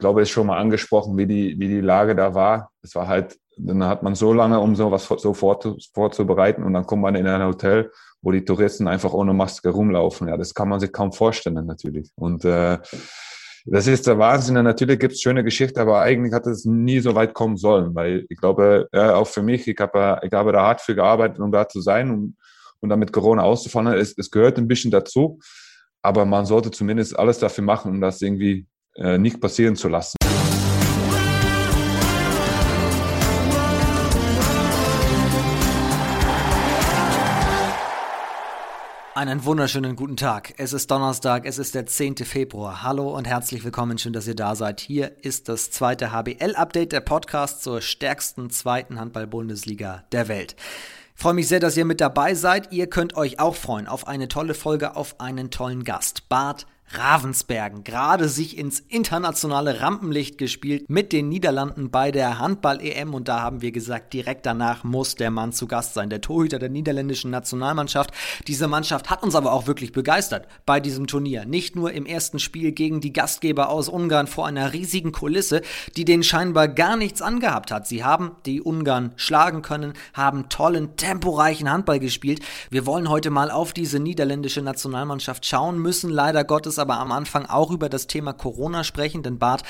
glaube, ist schon mal angesprochen, wie die, wie die Lage da war. Es war halt, dann hat man so lange, um sowas so vorzubereiten und dann kommt man in ein Hotel, wo die Touristen einfach ohne Maske rumlaufen. Ja, das kann man sich kaum vorstellen natürlich. Und äh, das ist der Wahnsinn. natürlich gibt es schöne Geschichten, aber eigentlich hat es nie so weit kommen sollen, weil ich glaube, ja, auch für mich, ich habe, ich habe da hart für gearbeitet, um da zu sein und, und damit Corona auszufallen. Es, es gehört ein bisschen dazu, aber man sollte zumindest alles dafür machen, um das irgendwie äh, nicht passieren zu lassen. Einen wunderschönen guten Tag. Es ist Donnerstag, es ist der 10. Februar. Hallo und herzlich willkommen, schön, dass ihr da seid. Hier ist das zweite HBL-Update, der Podcast zur stärksten zweiten Handball-Bundesliga der Welt. Ich freue mich sehr, dass ihr mit dabei seid. Ihr könnt euch auch freuen auf eine tolle Folge, auf einen tollen Gast. Bart Ravensbergen gerade sich ins internationale Rampenlicht gespielt mit den Niederlanden bei der Handball-EM und da haben wir gesagt, direkt danach muss der Mann zu Gast sein, der Torhüter der niederländischen Nationalmannschaft. Diese Mannschaft hat uns aber auch wirklich begeistert bei diesem Turnier. Nicht nur im ersten Spiel gegen die Gastgeber aus Ungarn vor einer riesigen Kulisse, die denen scheinbar gar nichts angehabt hat. Sie haben die Ungarn schlagen können, haben tollen, temporeichen Handball gespielt. Wir wollen heute mal auf diese niederländische Nationalmannschaft schauen, müssen leider Gottes aber am Anfang auch über das Thema Corona sprechen, denn Bart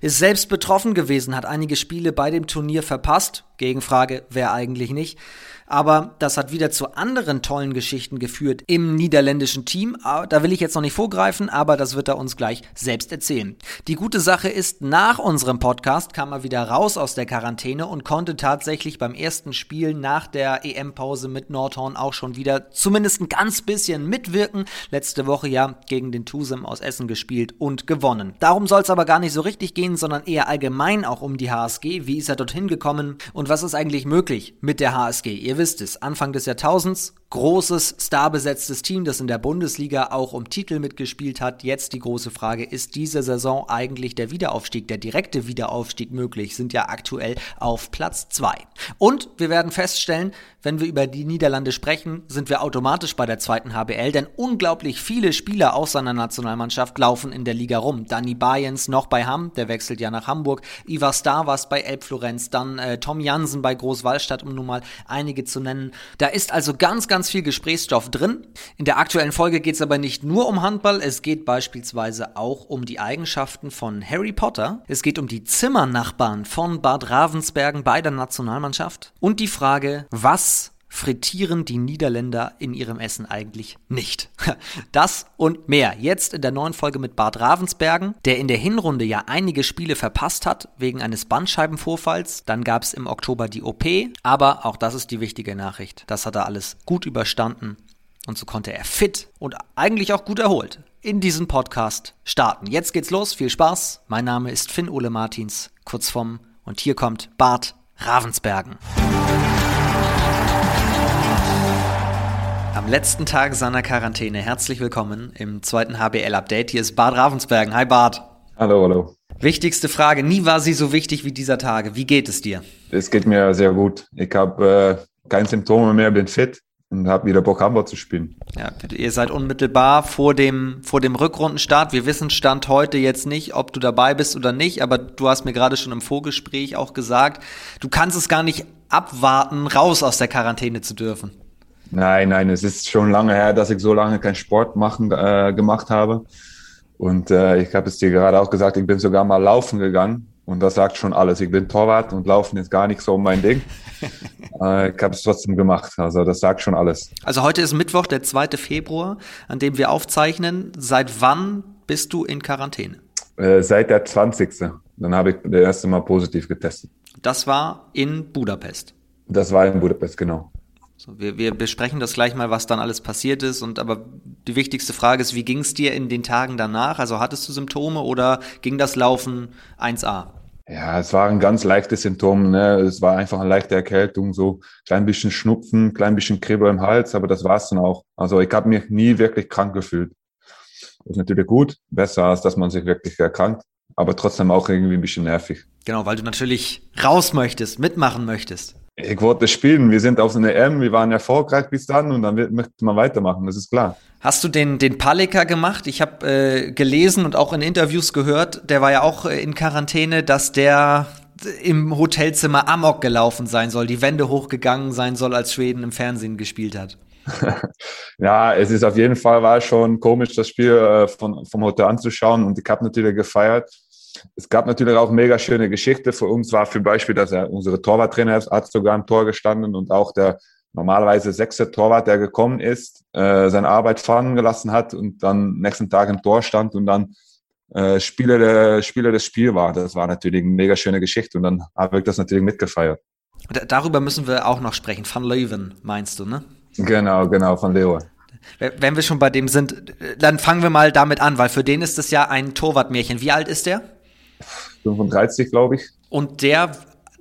ist selbst betroffen gewesen, hat einige Spiele bei dem Turnier verpasst. Gegenfrage, wer eigentlich nicht? Aber das hat wieder zu anderen tollen Geschichten geführt im niederländischen Team. Ah, da will ich jetzt noch nicht vorgreifen, aber das wird er uns gleich selbst erzählen. Die gute Sache ist, nach unserem Podcast kam er wieder raus aus der Quarantäne und konnte tatsächlich beim ersten Spiel nach der EM-Pause mit Nordhorn auch schon wieder zumindest ein ganz bisschen mitwirken. Letzte Woche ja gegen den Tusem aus Essen gespielt und gewonnen. Darum soll es aber gar nicht so richtig gehen, sondern eher allgemein auch um die HSG. Wie ist er dorthin gekommen und was ist eigentlich möglich mit der HSG? Ihr wisst es, Anfang des Jahrtausends großes, starbesetztes Team, das in der Bundesliga auch um Titel mitgespielt hat. Jetzt die große Frage, ist diese Saison eigentlich der Wiederaufstieg, der direkte Wiederaufstieg möglich? Sind ja aktuell auf Platz zwei. Und wir werden feststellen, wenn wir über die Niederlande sprechen, sind wir automatisch bei der zweiten HBL, denn unglaublich viele Spieler aus seiner Nationalmannschaft laufen in der Liga rum. Danny Bayens noch bei Hamm, der wechselt ja nach Hamburg. Ivar Stavas bei Elbflorenz, dann äh, Tom Jansen bei Großwallstadt, um nun mal einige zu nennen. Da ist also ganz, ganz ganz viel Gesprächsstoff drin. In der aktuellen Folge geht es aber nicht nur um Handball, es geht beispielsweise auch um die Eigenschaften von Harry Potter. Es geht um die Zimmernachbarn von Bad Ravensbergen bei der Nationalmannschaft und die Frage, was frittieren die Niederländer in ihrem Essen eigentlich nicht. Das und mehr jetzt in der neuen Folge mit Bart Ravensbergen, der in der Hinrunde ja einige Spiele verpasst hat wegen eines Bandscheibenvorfalls. Dann gab es im Oktober die OP, aber auch das ist die wichtige Nachricht. Das hat er alles gut überstanden und so konnte er fit und eigentlich auch gut erholt in diesen Podcast starten. Jetzt geht's los, viel Spaß. Mein Name ist Finn Ole Martins, kurz vom und hier kommt Bart Ravensbergen. Am letzten Tag seiner Quarantäne. Herzlich willkommen im zweiten HBL-Update. Hier ist Bart Ravensbergen. Hi Bart. Hallo, hallo. Wichtigste Frage. Nie war sie so wichtig wie dieser Tage. Wie geht es dir? Es geht mir sehr gut. Ich habe äh, keine Symptome mehr, bin fit und habe wieder Bock, Handball zu spielen. Ja, ihr seid unmittelbar vor dem, vor dem Rückrundenstart. Wir wissen Stand heute jetzt nicht, ob du dabei bist oder nicht, aber du hast mir gerade schon im Vorgespräch auch gesagt, du kannst es gar nicht abwarten, raus aus der Quarantäne zu dürfen. Nein, nein, es ist schon lange her, dass ich so lange keinen Sport machen, äh, gemacht habe. Und äh, ich habe es dir gerade auch gesagt, ich bin sogar mal laufen gegangen. Und das sagt schon alles. Ich bin Torwart und Laufen ist gar nicht so mein Ding. äh, ich habe es trotzdem gemacht. Also das sagt schon alles. Also heute ist Mittwoch, der 2. Februar, an dem wir aufzeichnen. Seit wann bist du in Quarantäne? Äh, seit der 20. Dann habe ich das erste Mal positiv getestet. Das war in Budapest. Das war in Budapest, genau. So, wir, wir besprechen das gleich mal, was dann alles passiert ist. Und aber die wichtigste Frage ist, wie ging es dir in den Tagen danach? Also hattest du Symptome oder ging das Laufen 1A? Ja, es waren ganz leichte Symptome. Ne? Es war einfach eine leichte Erkältung, so klein bisschen Schnupfen, klein bisschen Kribbel im Hals, aber das war's dann auch. Also ich habe mich nie wirklich krank gefühlt. Das ist natürlich gut, besser als dass man sich wirklich erkrankt, aber trotzdem auch irgendwie ein bisschen nervig. Genau, weil du natürlich raus möchtest, mitmachen möchtest. Ich wollte spielen. Wir sind auf einer EM, wir waren erfolgreich bis dann und dann möchte man weitermachen, das ist klar. Hast du den, den Palika gemacht? Ich habe äh, gelesen und auch in Interviews gehört, der war ja auch äh, in Quarantäne, dass der im Hotelzimmer Amok gelaufen sein soll, die Wände hochgegangen sein soll, als Schweden im Fernsehen gespielt hat. ja, es ist auf jeden Fall war schon komisch, das Spiel äh, von, vom Hotel anzuschauen und ich habe natürlich gefeiert es gab natürlich auch mega schöne Geschichte. Für uns war zum Beispiel, dass er, unsere Torwarttrainer hat sogar im Tor gestanden und auch der normalerweise sechste Torwart, der gekommen ist, äh, seine Arbeit fahren gelassen hat und dann nächsten Tag im Tor stand und dann äh, Spieler, der, Spieler des Spiels war. Das war natürlich eine mega schöne Geschichte und dann habe ich das natürlich mitgefeiert. Darüber müssen wir auch noch sprechen. Van Leuven meinst du, ne? Genau, genau, von Leo. Wenn wir schon bei dem sind, dann fangen wir mal damit an, weil für den ist das ja ein Torwartmärchen. Wie alt ist der? 35, glaube ich. Und der,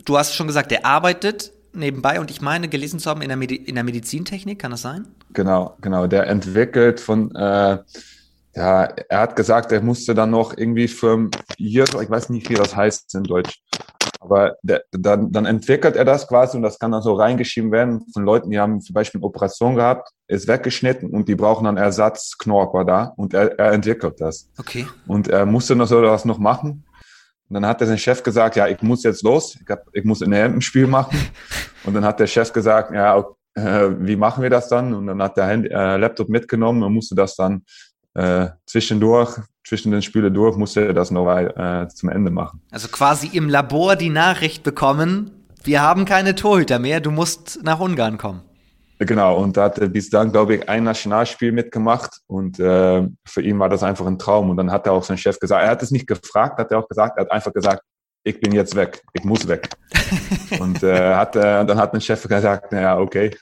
du hast schon gesagt, der arbeitet nebenbei und ich meine gelesen zu haben in der, Medi in der Medizintechnik, kann das sein? Genau, genau. Der entwickelt von, äh, ja, er hat gesagt, er musste dann noch irgendwie für hier, ich weiß nicht, wie das heißt in Deutsch, aber der, dann, dann entwickelt er das quasi und das kann dann so reingeschrieben werden von Leuten, die haben zum Beispiel eine Operation gehabt, ist weggeschnitten und die brauchen dann Ersatzknorpel da und er, er entwickelt das. Okay. Und er musste noch so was noch machen und dann hat der sein Chef gesagt, ja, ich muss jetzt los, ich, hab, ich muss ein Spiel machen. Und dann hat der Chef gesagt, ja, äh, wie machen wir das dann? Und dann hat der Hand, äh, Laptop mitgenommen und musste das dann äh, zwischendurch, zwischen den Spielen durch, musste er das noch äh, zum Ende machen. Also quasi im Labor die Nachricht bekommen, wir haben keine Torhüter mehr, du musst nach Ungarn kommen. Genau, und da hat er bis dann, glaube ich, ein Nationalspiel mitgemacht und äh, für ihn war das einfach ein Traum. Und dann hat er auch sein Chef gesagt, er hat es nicht gefragt, hat er auch gesagt, er hat einfach gesagt, ich bin jetzt weg, ich muss weg. und äh, hat, äh, dann hat mein Chef gesagt, naja, okay.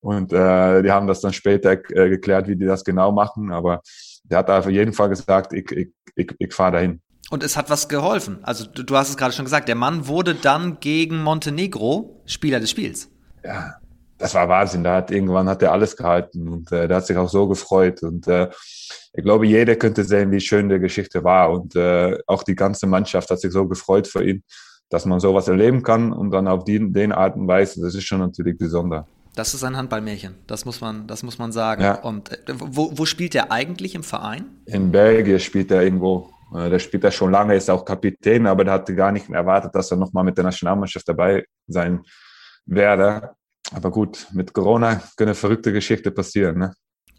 Und äh, die haben das dann später äh, geklärt, wie die das genau machen, aber der hat auf jeden Fall gesagt, ich, ich, ich, ich fahre dahin. Und es hat was geholfen. Also du, du hast es gerade schon gesagt, der Mann wurde dann gegen Montenegro Spieler des Spiels. Ja, das war Wahnsinn. Da hat irgendwann hat er alles gehalten und äh, der hat sich auch so gefreut. Und äh, ich glaube, jeder könnte sehen, wie schön die Geschichte war. Und äh, auch die ganze Mannschaft hat sich so gefreut für ihn, dass man sowas erleben kann und dann auf die, den Art und Weise. Das ist schon natürlich besonders. Das ist ein Handballmärchen, das muss man, das muss man sagen. Ja. Und äh, wo, wo spielt er eigentlich im Verein? In Belgien spielt er irgendwo. Äh, der spielt er schon lange, ist auch Kapitän, aber der hatte gar nicht erwartet, dass er nochmal mit der Nationalmannschaft dabei sein werde. Aber gut, mit Corona können verrückte Geschichten passieren. Ne?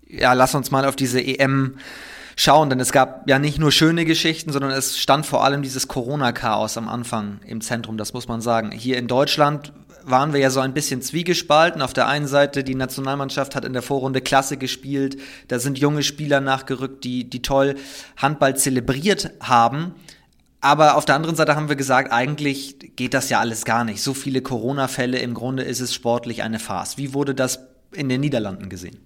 Ja, lass uns mal auf diese EM schauen, denn es gab ja nicht nur schöne Geschichten, sondern es stand vor allem dieses Corona-Chaos am Anfang im Zentrum, das muss man sagen. Hier in Deutschland waren wir ja so ein bisschen zwiegespalten. Auf der einen Seite, die Nationalmannschaft hat in der Vorrunde Klasse gespielt, da sind junge Spieler nachgerückt, die, die toll Handball zelebriert haben. Aber auf der anderen Seite haben wir gesagt, eigentlich geht das ja alles gar nicht. So viele Corona-Fälle, im Grunde ist es sportlich eine Farce. Wie wurde das in den Niederlanden gesehen?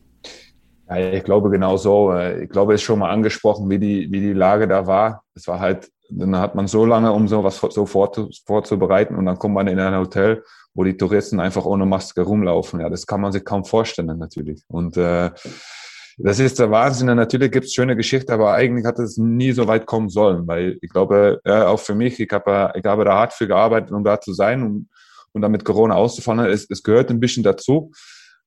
Ja, ich glaube genau so. Ich glaube, es ist schon mal angesprochen, wie die, wie die Lage da war. Es war halt, dann hat man so lange, um sowas so vorzubereiten und dann kommt man in ein Hotel, wo die Touristen einfach ohne Maske rumlaufen. Ja, das kann man sich kaum vorstellen natürlich. Und äh, das ist der Wahnsinn. natürlich gibt es schöne Geschichten, aber eigentlich hat es nie so weit kommen sollen, weil ich glaube, ja, auch für mich, ich habe, ich habe da hart für gearbeitet, um da zu sein und, und damit Corona auszufallen. Es, es gehört ein bisschen dazu,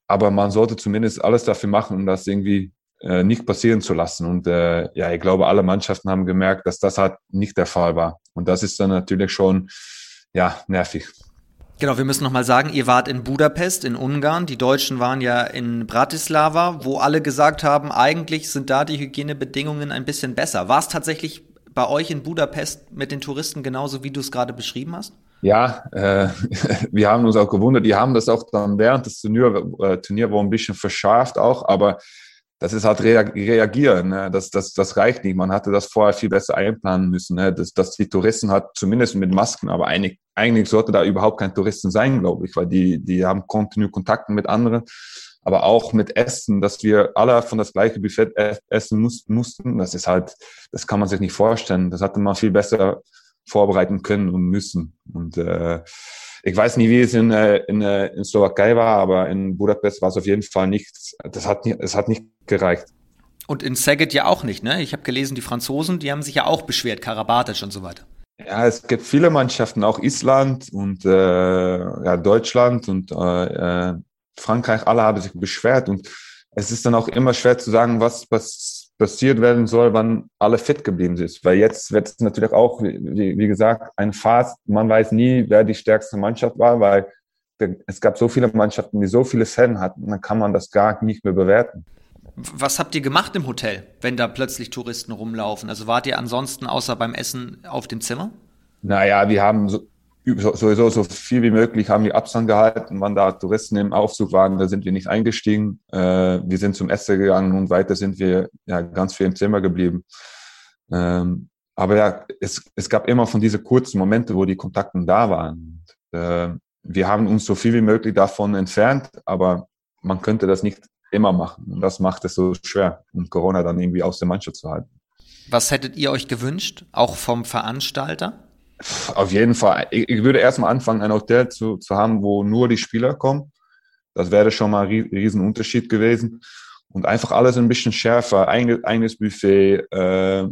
aber man sollte zumindest alles dafür machen, um das irgendwie äh, nicht passieren zu lassen. Und äh, ja, ich glaube, alle Mannschaften haben gemerkt, dass das halt nicht der Fall war. Und das ist dann natürlich schon ja nervig. Genau, wir müssen nochmal sagen, ihr wart in Budapest, in Ungarn. Die Deutschen waren ja in Bratislava, wo alle gesagt haben, eigentlich sind da die Hygienebedingungen ein bisschen besser. War es tatsächlich bei euch in Budapest mit den Touristen genauso, wie du es gerade beschrieben hast? Ja, äh, wir haben uns auch gewundert. Die haben das auch dann während des Turnier, äh, Turnier war ein bisschen verschärft auch, aber das ist halt reagieren. Ne? Das, das, das reicht nicht. Man hatte das vorher viel besser einplanen müssen, ne? dass, dass die Touristen halt zumindest mit Masken, aber eigentlich, eigentlich sollte da überhaupt kein Touristen sein, glaube ich, weil die, die haben kontinuierlich Kontakte mit anderen, aber auch mit Essen, dass wir alle von das gleiche Buffet essen muss, mussten. Das ist halt, das kann man sich nicht vorstellen. Das hatte man viel besser vorbereiten können und müssen. Und äh, ich weiß nicht, wie es in, äh, in, äh, in Slowakei war, aber in Budapest war es auf jeden Fall nicht, das hat nicht, es hat nicht gereicht. Und in Saget ja auch nicht, ne? Ich habe gelesen, die Franzosen, die haben sich ja auch beschwert, Karabatic und so weiter. Ja, es gibt viele Mannschaften, auch Island und äh, ja, Deutschland und äh, äh Frankreich, alle haben sich beschwert und es ist dann auch immer schwer zu sagen, was, was passiert werden soll, wann alle fit geblieben sind. Weil jetzt wird es natürlich auch, wie, wie gesagt, ein Fast. Man weiß nie, wer die stärkste Mannschaft war, weil es gab so viele Mannschaften, die so viele Fans hatten, dann kann man das gar nicht mehr bewerten. Was habt ihr gemacht im Hotel, wenn da plötzlich Touristen rumlaufen? Also wart ihr ansonsten außer beim Essen auf dem Zimmer? Naja, wir haben so, sowieso so viel wie möglich haben wir Abstand gehalten. Wann da Touristen im Aufzug waren, da sind wir nicht eingestiegen. Äh, wir sind zum Essen gegangen und weiter sind wir ja ganz viel im Zimmer geblieben. Ähm, aber ja, es, es gab immer von diese kurzen Momente, wo die Kontakten da waren. Und, äh, wir haben uns so viel wie möglich davon entfernt, aber man könnte das nicht immer machen. Und das macht es so schwer, um Corona dann irgendwie aus der Mannschaft zu halten. Was hättet ihr euch gewünscht, auch vom Veranstalter? Auf jeden Fall. Ich, würde erstmal anfangen, ein Hotel zu, zu haben, wo nur die Spieler kommen. Das wäre schon mal ein riesen Unterschied gewesen. Und einfach alles ein bisschen schärfer, eigenes Buffet, äh,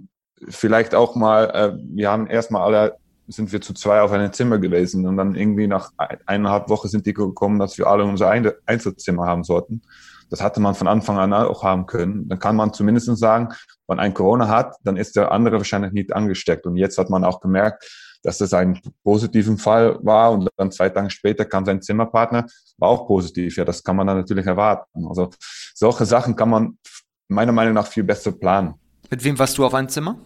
vielleicht auch mal, äh, wir haben erstmal alle, sind wir zu zwei auf einem Zimmer gewesen und dann irgendwie nach eineinhalb Wochen sind die gekommen, dass wir alle unser Einzelzimmer haben sollten. Das hatte man von Anfang an auch haben können. Dann kann man zumindest sagen, wenn ein Corona hat, dann ist der andere wahrscheinlich nicht angesteckt. Und jetzt hat man auch gemerkt, dass es ein positiven Fall war und dann zwei Tage später kam sein Zimmerpartner, war auch positiv. Ja, das kann man dann natürlich erwarten. Also solche Sachen kann man meiner Meinung nach viel besser planen. Mit wem warst du auf einem Zimmer?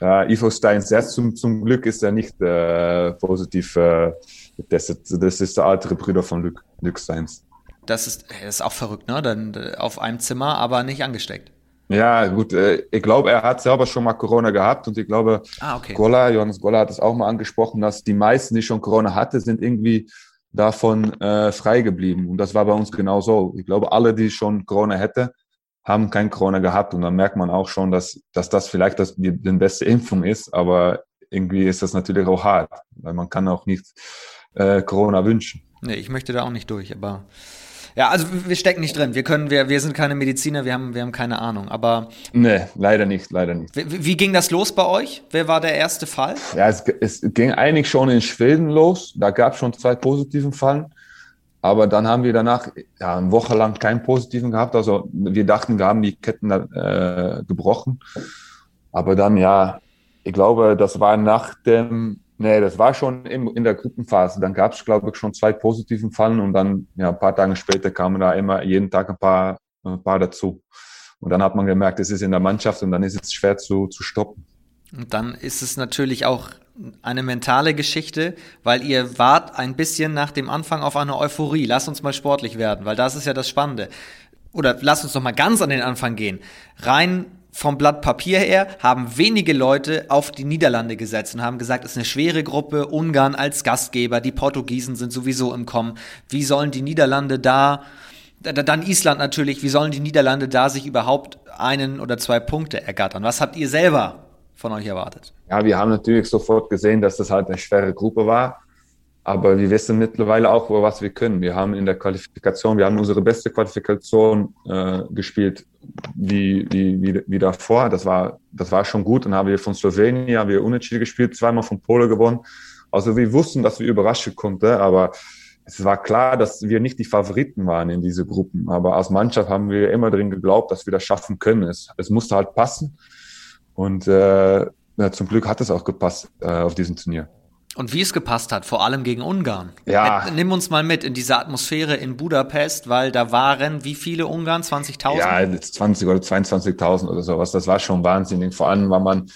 Äh, Ivo Steins, ja, zum, zum Glück ist er nicht äh, positiv äh, getestet. Das ist der ältere Bruder von Luc, Luc Steins. Das ist, das ist auch verrückt, ne? Dann äh, auf einem Zimmer, aber nicht angesteckt. Ja, gut, äh, ich glaube, er hat selber schon mal Corona gehabt und ich glaube, ah, okay. Golla, Johannes Golla hat es auch mal angesprochen, dass die meisten, die schon Corona hatte, sind irgendwie davon äh, frei geblieben. Und das war bei uns genau so. Ich glaube, alle, die schon Corona hätte, haben kein Corona gehabt. Und dann merkt man auch schon, dass, dass das vielleicht das, die, die beste Impfung ist. Aber irgendwie ist das natürlich auch hart, weil man kann auch nicht äh, Corona wünschen. Nee, ich möchte da auch nicht durch, aber ja, also wir stecken nicht drin. Wir können, wir, wir sind keine Mediziner, wir haben, wir haben keine Ahnung. Aber. Nee, leider nicht, leider nicht. Wie, wie ging das los bei euch? Wer war der erste Fall? Ja, es, es ging eigentlich schon in Schweden los. Da gab es schon zwei positiven Fallen. Aber dann haben wir danach ja, eine Woche lang keinen positiven gehabt. Also wir dachten, wir haben die Ketten äh, gebrochen. Aber dann, ja, ich glaube, das war nach dem Nee, das war schon in, in der Gruppenphase. Dann gab es, glaube ich, schon zwei positiven Fallen und dann ja, ein paar Tage später kamen da immer jeden Tag ein paar, ein paar dazu. Und dann hat man gemerkt, es ist in der Mannschaft und dann ist es schwer zu, zu stoppen. Und dann ist es natürlich auch eine mentale Geschichte, weil ihr wart ein bisschen nach dem Anfang auf eine Euphorie. Lass uns mal sportlich werden, weil das ist ja das Spannende. Oder lass uns doch mal ganz an den Anfang gehen. Rein vom Blatt Papier her haben wenige Leute auf die Niederlande gesetzt und haben gesagt, es ist eine schwere Gruppe, Ungarn als Gastgeber, die Portugiesen sind sowieso im Kommen. Wie sollen die Niederlande da, dann Island natürlich, wie sollen die Niederlande da sich überhaupt einen oder zwei Punkte ergattern? Was habt ihr selber von euch erwartet? Ja, wir haben natürlich sofort gesehen, dass das halt eine schwere Gruppe war. Aber wir wissen mittlerweile auch, was wir können. Wir haben in der Qualifikation, wir haben unsere beste Qualifikation äh, gespielt wie, wie, wie, wie davor. Das war, das war schon gut. Dann haben wir von Slowenien, haben wir unentschieden gespielt, zweimal von Polen gewonnen. Also wir wussten, dass wir überraschen konnten, aber es war klar, dass wir nicht die Favoriten waren in diese Gruppen. Aber als Mannschaft haben wir immer drin geglaubt, dass wir das schaffen können. Es, es musste halt passen. Und äh, ja, zum Glück hat es auch gepasst äh, auf diesem Turnier. Und wie es gepasst hat, vor allem gegen Ungarn. Ja. Äh, nimm uns mal mit in diese Atmosphäre in Budapest, weil da waren wie viele Ungarn? 20.000? Ja, 20 oder 22.000 oder sowas. Das war schon wahnsinnig. Vor allem, weil man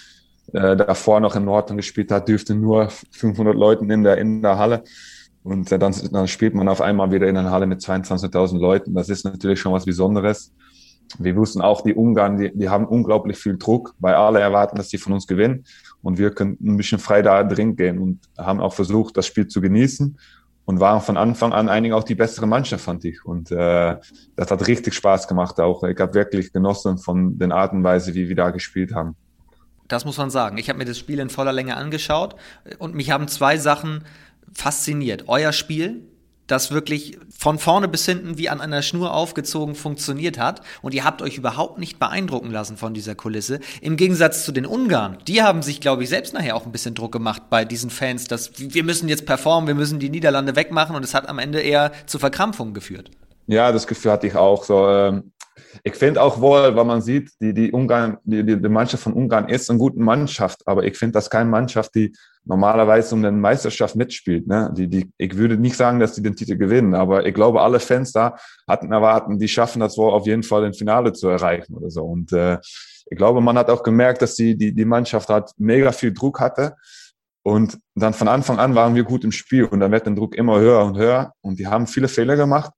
äh, davor noch in Norden gespielt hat, dürfte nur 500 Leuten in der, in der Halle. Und äh, dann, dann spielt man auf einmal wieder in einer Halle mit 22.000 Leuten. Das ist natürlich schon was Besonderes. Wir wussten auch, die Ungarn, die, die haben unglaublich viel Druck, weil alle erwarten, dass sie von uns gewinnen. Und wir können ein bisschen frei da drin gehen und haben auch versucht, das Spiel zu genießen und waren von Anfang an eigentlich auch die bessere Mannschaft, fand ich. Und äh, das hat richtig Spaß gemacht auch. Ich habe wirklich genossen von den Art und Weise, wie wir da gespielt haben. Das muss man sagen. Ich habe mir das Spiel in voller Länge angeschaut und mich haben zwei Sachen fasziniert. Euer Spiel, das wirklich von vorne bis hinten wie an einer Schnur aufgezogen funktioniert hat. Und ihr habt euch überhaupt nicht beeindrucken lassen von dieser Kulisse. Im Gegensatz zu den Ungarn. Die haben sich, glaube ich, selbst nachher auch ein bisschen Druck gemacht bei diesen Fans, dass wir müssen jetzt performen, wir müssen die Niederlande wegmachen. Und es hat am Ende eher zu Verkrampfungen geführt. Ja, das Gefühl hatte ich auch. So, ähm, ich finde auch wohl, weil man sieht, die, die Ungarn, die, die, die Mannschaft von Ungarn ist eine gute Mannschaft, aber ich finde das keine Mannschaft, die normalerweise um den Meisterschaft mitspielt. Ne? Die, die, ich würde nicht sagen, dass die den Titel gewinnen, aber ich glaube, alle Fans da hatten erwarten, die schaffen das wohl auf jeden Fall, den Finale zu erreichen oder so. Und äh, ich glaube, man hat auch gemerkt, dass die, die, die Mannschaft hat mega viel Druck hatte. Und dann von Anfang an waren wir gut im Spiel und dann wird der Druck immer höher und höher und die haben viele Fehler gemacht.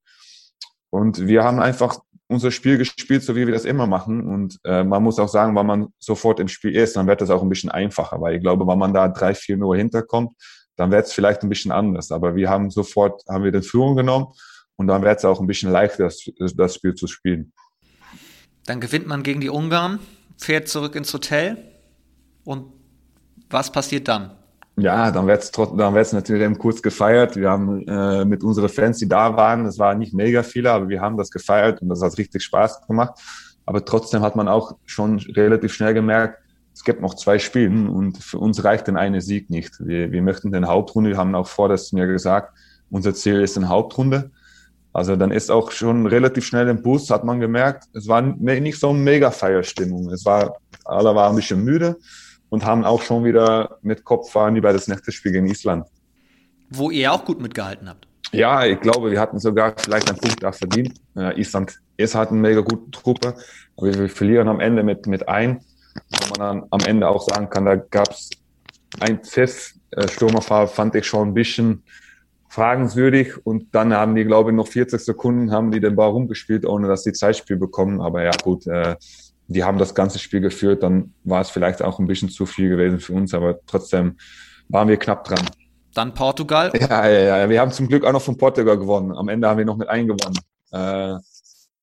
Und wir haben einfach unser Spiel gespielt, so wie wir das immer machen. Und äh, man muss auch sagen, wenn man sofort im Spiel ist, dann wird das auch ein bisschen einfacher, weil ich glaube, wenn man da drei, vier nur hinterkommt, dann wird es vielleicht ein bisschen anders. Aber wir haben sofort, haben wir den Führung genommen und dann wird es auch ein bisschen leichter, das, das Spiel zu spielen. Dann gewinnt man gegen die Ungarn, fährt zurück ins Hotel und was passiert dann? Ja, dann wird's trotzdem, dann wird's natürlich eben kurz gefeiert. Wir haben äh, mit unseren Fans, die da waren, es waren nicht mega viele, aber wir haben das gefeiert und das hat richtig Spaß gemacht. Aber trotzdem hat man auch schon relativ schnell gemerkt, es gibt noch zwei Spiele und für uns reicht denn eine Sieg nicht. Wir, wir möchten den Hauptrunde, wir haben auch vor das mir gesagt, unser Ziel ist eine Hauptrunde. Also dann ist auch schon relativ schnell im Bus, hat man gemerkt, es war nicht so eine mega Feierstimmung. Es war, alle waren ein bisschen müde und haben auch schon wieder mit Kopf fahren wie bei das nächste Spiel gegen Island. Wo ihr auch gut mitgehalten habt. Ja, ich glaube, wir hatten sogar vielleicht einen Punkt da verdient. Äh, Island ist halt eine mega gute Truppe, aber wir verlieren am Ende mit, mit ein, wo man dann am Ende auch sagen kann, da gab es ein Pfiff, äh, Sturmerfahrt fand ich schon ein bisschen fragenswürdig und dann haben die, glaube ich, noch 40 Sekunden haben die den Ball rumgespielt, ohne dass die Zeitspiel bekommen, aber ja gut, äh, die haben das ganze Spiel geführt, dann war es vielleicht auch ein bisschen zu viel gewesen für uns, aber trotzdem waren wir knapp dran. Dann Portugal. Ja, ja, ja. Wir haben zum Glück auch noch von Portugal gewonnen. Am Ende haben wir noch mit eingewonnen. Äh,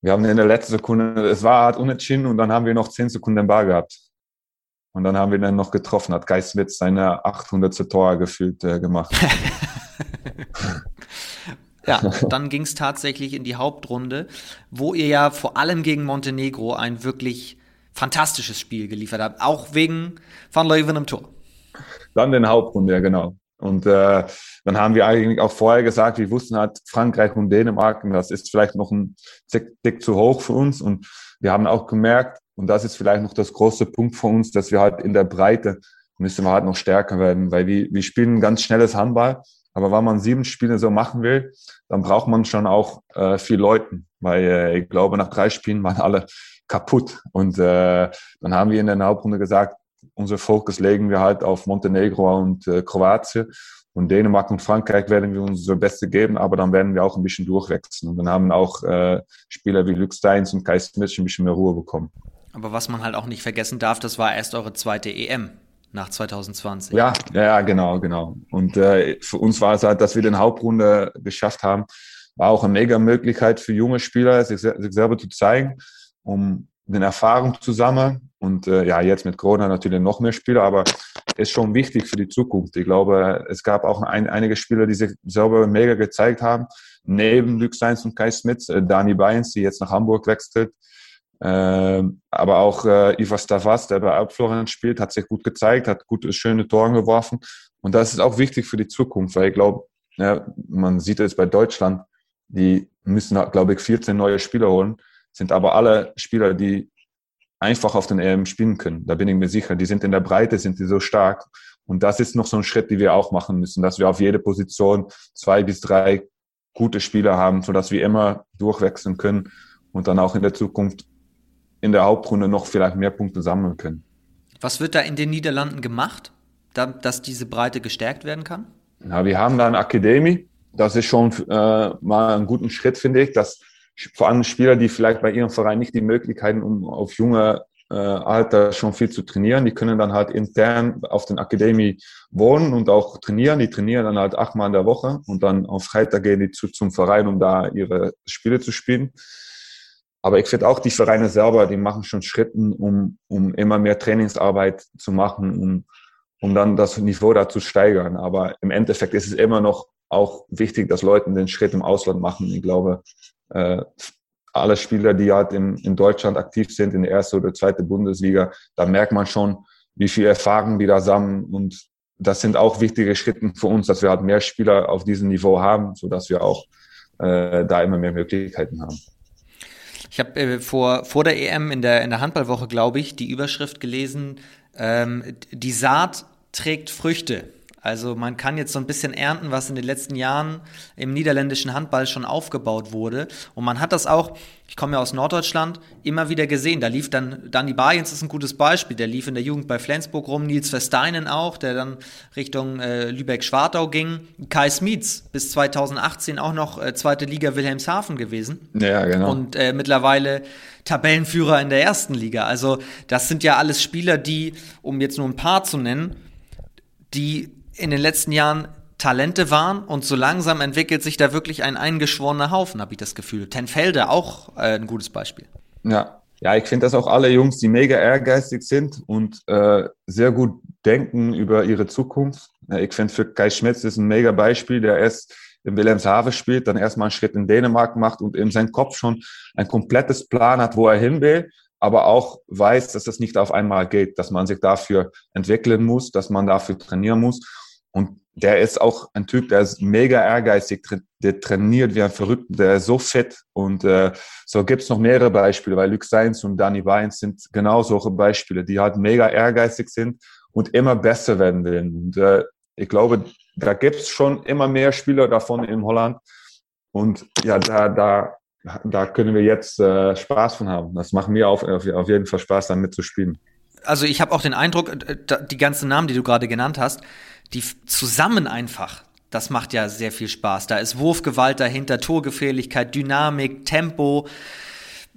wir haben in der letzten Sekunde, es war hart unentschieden und dann haben wir noch zehn Sekunden im Bar gehabt. Und dann haben wir dann noch getroffen, hat Smith seine 800. Tor gefühlt äh, gemacht. Ja, dann ging es tatsächlich in die Hauptrunde, wo ihr ja vor allem gegen Montenegro ein wirklich fantastisches Spiel geliefert habt, auch wegen Van Leuven im Tor. Dann den Hauptrunde, ja genau. Und äh, dann haben wir eigentlich auch vorher gesagt, wir wussten halt Frankreich und Dänemark, das ist vielleicht noch ein Tick zu hoch für uns. Und wir haben auch gemerkt, und das ist vielleicht noch das große Punkt für uns, dass wir halt in der Breite müssen wir halt noch stärker werden, weil wir, wir spielen ganz schnelles Handball aber wenn man sieben Spiele so machen will, dann braucht man schon auch äh, viel Leuten, weil äh, ich glaube, nach drei Spielen waren alle kaputt. Und äh, dann haben wir in der Hauptrunde gesagt, unser Fokus legen wir halt auf Montenegro und äh, Kroatien. Und Dänemark und Frankreich werden wir unser Beste geben, aber dann werden wir auch ein bisschen durchwechseln. Und dann haben auch äh, Spieler wie Luke Steins und Kai Smith ein bisschen mehr Ruhe bekommen. Aber was man halt auch nicht vergessen darf, das war erst eure zweite EM nach 2020. Ja, ja, genau, genau. Und äh, für uns war es halt, dass wir den Hauptrunde geschafft haben, war auch eine mega Möglichkeit für junge Spieler, sich, sich selber zu zeigen, um den Erfahrung zu sammeln. Und äh, ja, jetzt mit Corona natürlich noch mehr Spieler, aber ist schon wichtig für die Zukunft. Ich glaube, es gab auch ein, einige Spieler, die sich selber mega gezeigt haben. Neben Luke Steins und Kai Smith, äh, Dani Bayens, die jetzt nach Hamburg wechselt, aber auch äh, Ivar Stavas, der bei Alpflorian spielt, hat sich gut gezeigt, hat gute, schöne Tore geworfen. Und das ist auch wichtig für die Zukunft, weil ich glaube, ja, man sieht es bei Deutschland, die müssen, glaube ich, 14 neue Spieler holen, sind aber alle Spieler, die einfach auf den EM spielen können. Da bin ich mir sicher. Die sind in der Breite, sind die so stark. Und das ist noch so ein Schritt, den wir auch machen müssen, dass wir auf jede Position zwei bis drei gute Spieler haben, sodass wir immer durchwechseln können und dann auch in der Zukunft in der Hauptrunde noch vielleicht mehr Punkte sammeln können. Was wird da in den Niederlanden gemacht, da, dass diese Breite gestärkt werden kann? Ja, wir haben da eine Akademie. Das ist schon äh, mal ein guter Schritt, finde ich, dass vor allem Spieler, die vielleicht bei ihrem Verein nicht die Möglichkeiten, um auf junge äh, Alter schon viel zu trainieren, die können dann halt intern auf den Akademie wohnen und auch trainieren. Die trainieren dann halt achtmal in der Woche und dann am Freitag gehen die zu, zum Verein, um da ihre Spiele zu spielen. Aber ich finde auch die Vereine selber, die machen schon Schritten, um, um immer mehr Trainingsarbeit zu machen, um, um dann das Niveau da zu steigern. Aber im Endeffekt ist es immer noch auch wichtig, dass Leute den Schritt im Ausland machen. Ich glaube, äh, alle Spieler, die halt in, in Deutschland aktiv sind, in der ersten oder zweiten Bundesliga, da merkt man schon, wie viel Erfahrung die da sammeln. Und das sind auch wichtige Schritte für uns, dass wir halt mehr Spieler auf diesem Niveau haben, sodass wir auch äh, da immer mehr Möglichkeiten haben. Ich habe äh, vor, vor der EM in der, in der Handballwoche, glaube ich, die Überschrift gelesen, ähm, die Saat trägt Früchte. Also man kann jetzt so ein bisschen ernten, was in den letzten Jahren im niederländischen Handball schon aufgebaut wurde. Und man hat das auch, ich komme ja aus Norddeutschland, immer wieder gesehen. Da lief dann, Danny Barjens ist ein gutes Beispiel, der lief in der Jugend bei Flensburg rum, Nils Versteinen auch, der dann Richtung äh, Lübeck-Schwartau ging. Kai Smietz, bis 2018 auch noch äh, zweite Liga Wilhelmshaven gewesen. Ja, genau. Und äh, mittlerweile Tabellenführer in der ersten Liga. Also das sind ja alles Spieler, die, um jetzt nur ein paar zu nennen, die in den letzten Jahren Talente waren und so langsam entwickelt sich da wirklich ein eingeschworener Haufen, habe ich das Gefühl. Tenfelde auch äh, ein gutes Beispiel. Ja, ja, ich finde, dass auch alle Jungs, die mega ehrgeizig sind und äh, sehr gut denken über ihre Zukunft. Ich finde, für Kai Schmitz ist ein mega Beispiel, der erst in Wilhelmshaven spielt, dann erstmal einen Schritt in Dänemark macht und in seinem Kopf schon ein komplettes Plan hat, wo er hin will, aber auch weiß, dass das nicht auf einmal geht, dass man sich dafür entwickeln muss, dass man dafür trainieren muss. Und der ist auch ein Typ, der ist mega ehrgeizig, der trainiert wie ein Verrückter, der ist so fit. Und äh, so gibt's noch mehrere Beispiele, weil Luke Sainz und Danny Weins sind genau solche Beispiele, die halt mega ehrgeizig sind und immer besser werden wollen. Und äh, ich glaube, da gibt's schon immer mehr Spieler davon in Holland. Und ja, da, da, da können wir jetzt äh, Spaß von haben. Das macht mir auf, auf, auf jeden Fall Spaß, damit zu spielen. Also ich habe auch den Eindruck, äh, die ganzen Namen, die du gerade genannt hast, die zusammen einfach, das macht ja sehr viel Spaß. Da ist Wurfgewalt dahinter, Torgefährlichkeit, Dynamik, Tempo.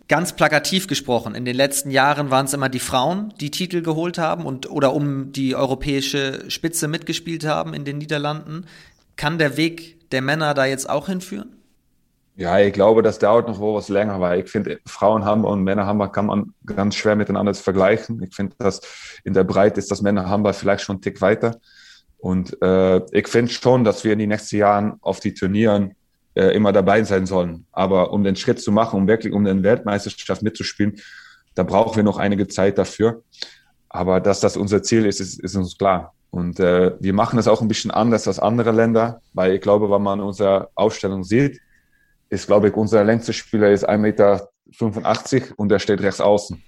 Ganz plakativ gesprochen, in den letzten Jahren waren es immer die Frauen, die Titel geholt haben und oder um die europäische Spitze mitgespielt haben in den Niederlanden. Kann der Weg der Männer da jetzt auch hinführen? Ja, ich glaube, das dauert noch wohl was länger, weil ich finde, Frauenhammer und Männerhammer kann man ganz schwer miteinander vergleichen. Ich finde, dass in der Breite ist das Männerhammer vielleicht schon einen Tick weiter. Und äh, ich finde schon, dass wir in den nächsten Jahren auf die Turnieren äh, immer dabei sein sollen. Aber um den Schritt zu machen, um wirklich um den Weltmeisterschaft mitzuspielen, da brauchen wir noch einige Zeit dafür. Aber dass das unser Ziel ist, ist, ist uns klar. Und äh, wir machen das auch ein bisschen anders als andere Länder, weil ich glaube, wenn man unsere Ausstellung sieht, ist, glaube ich, unser längster Spieler ist 1,85 Meter und der steht rechts außen.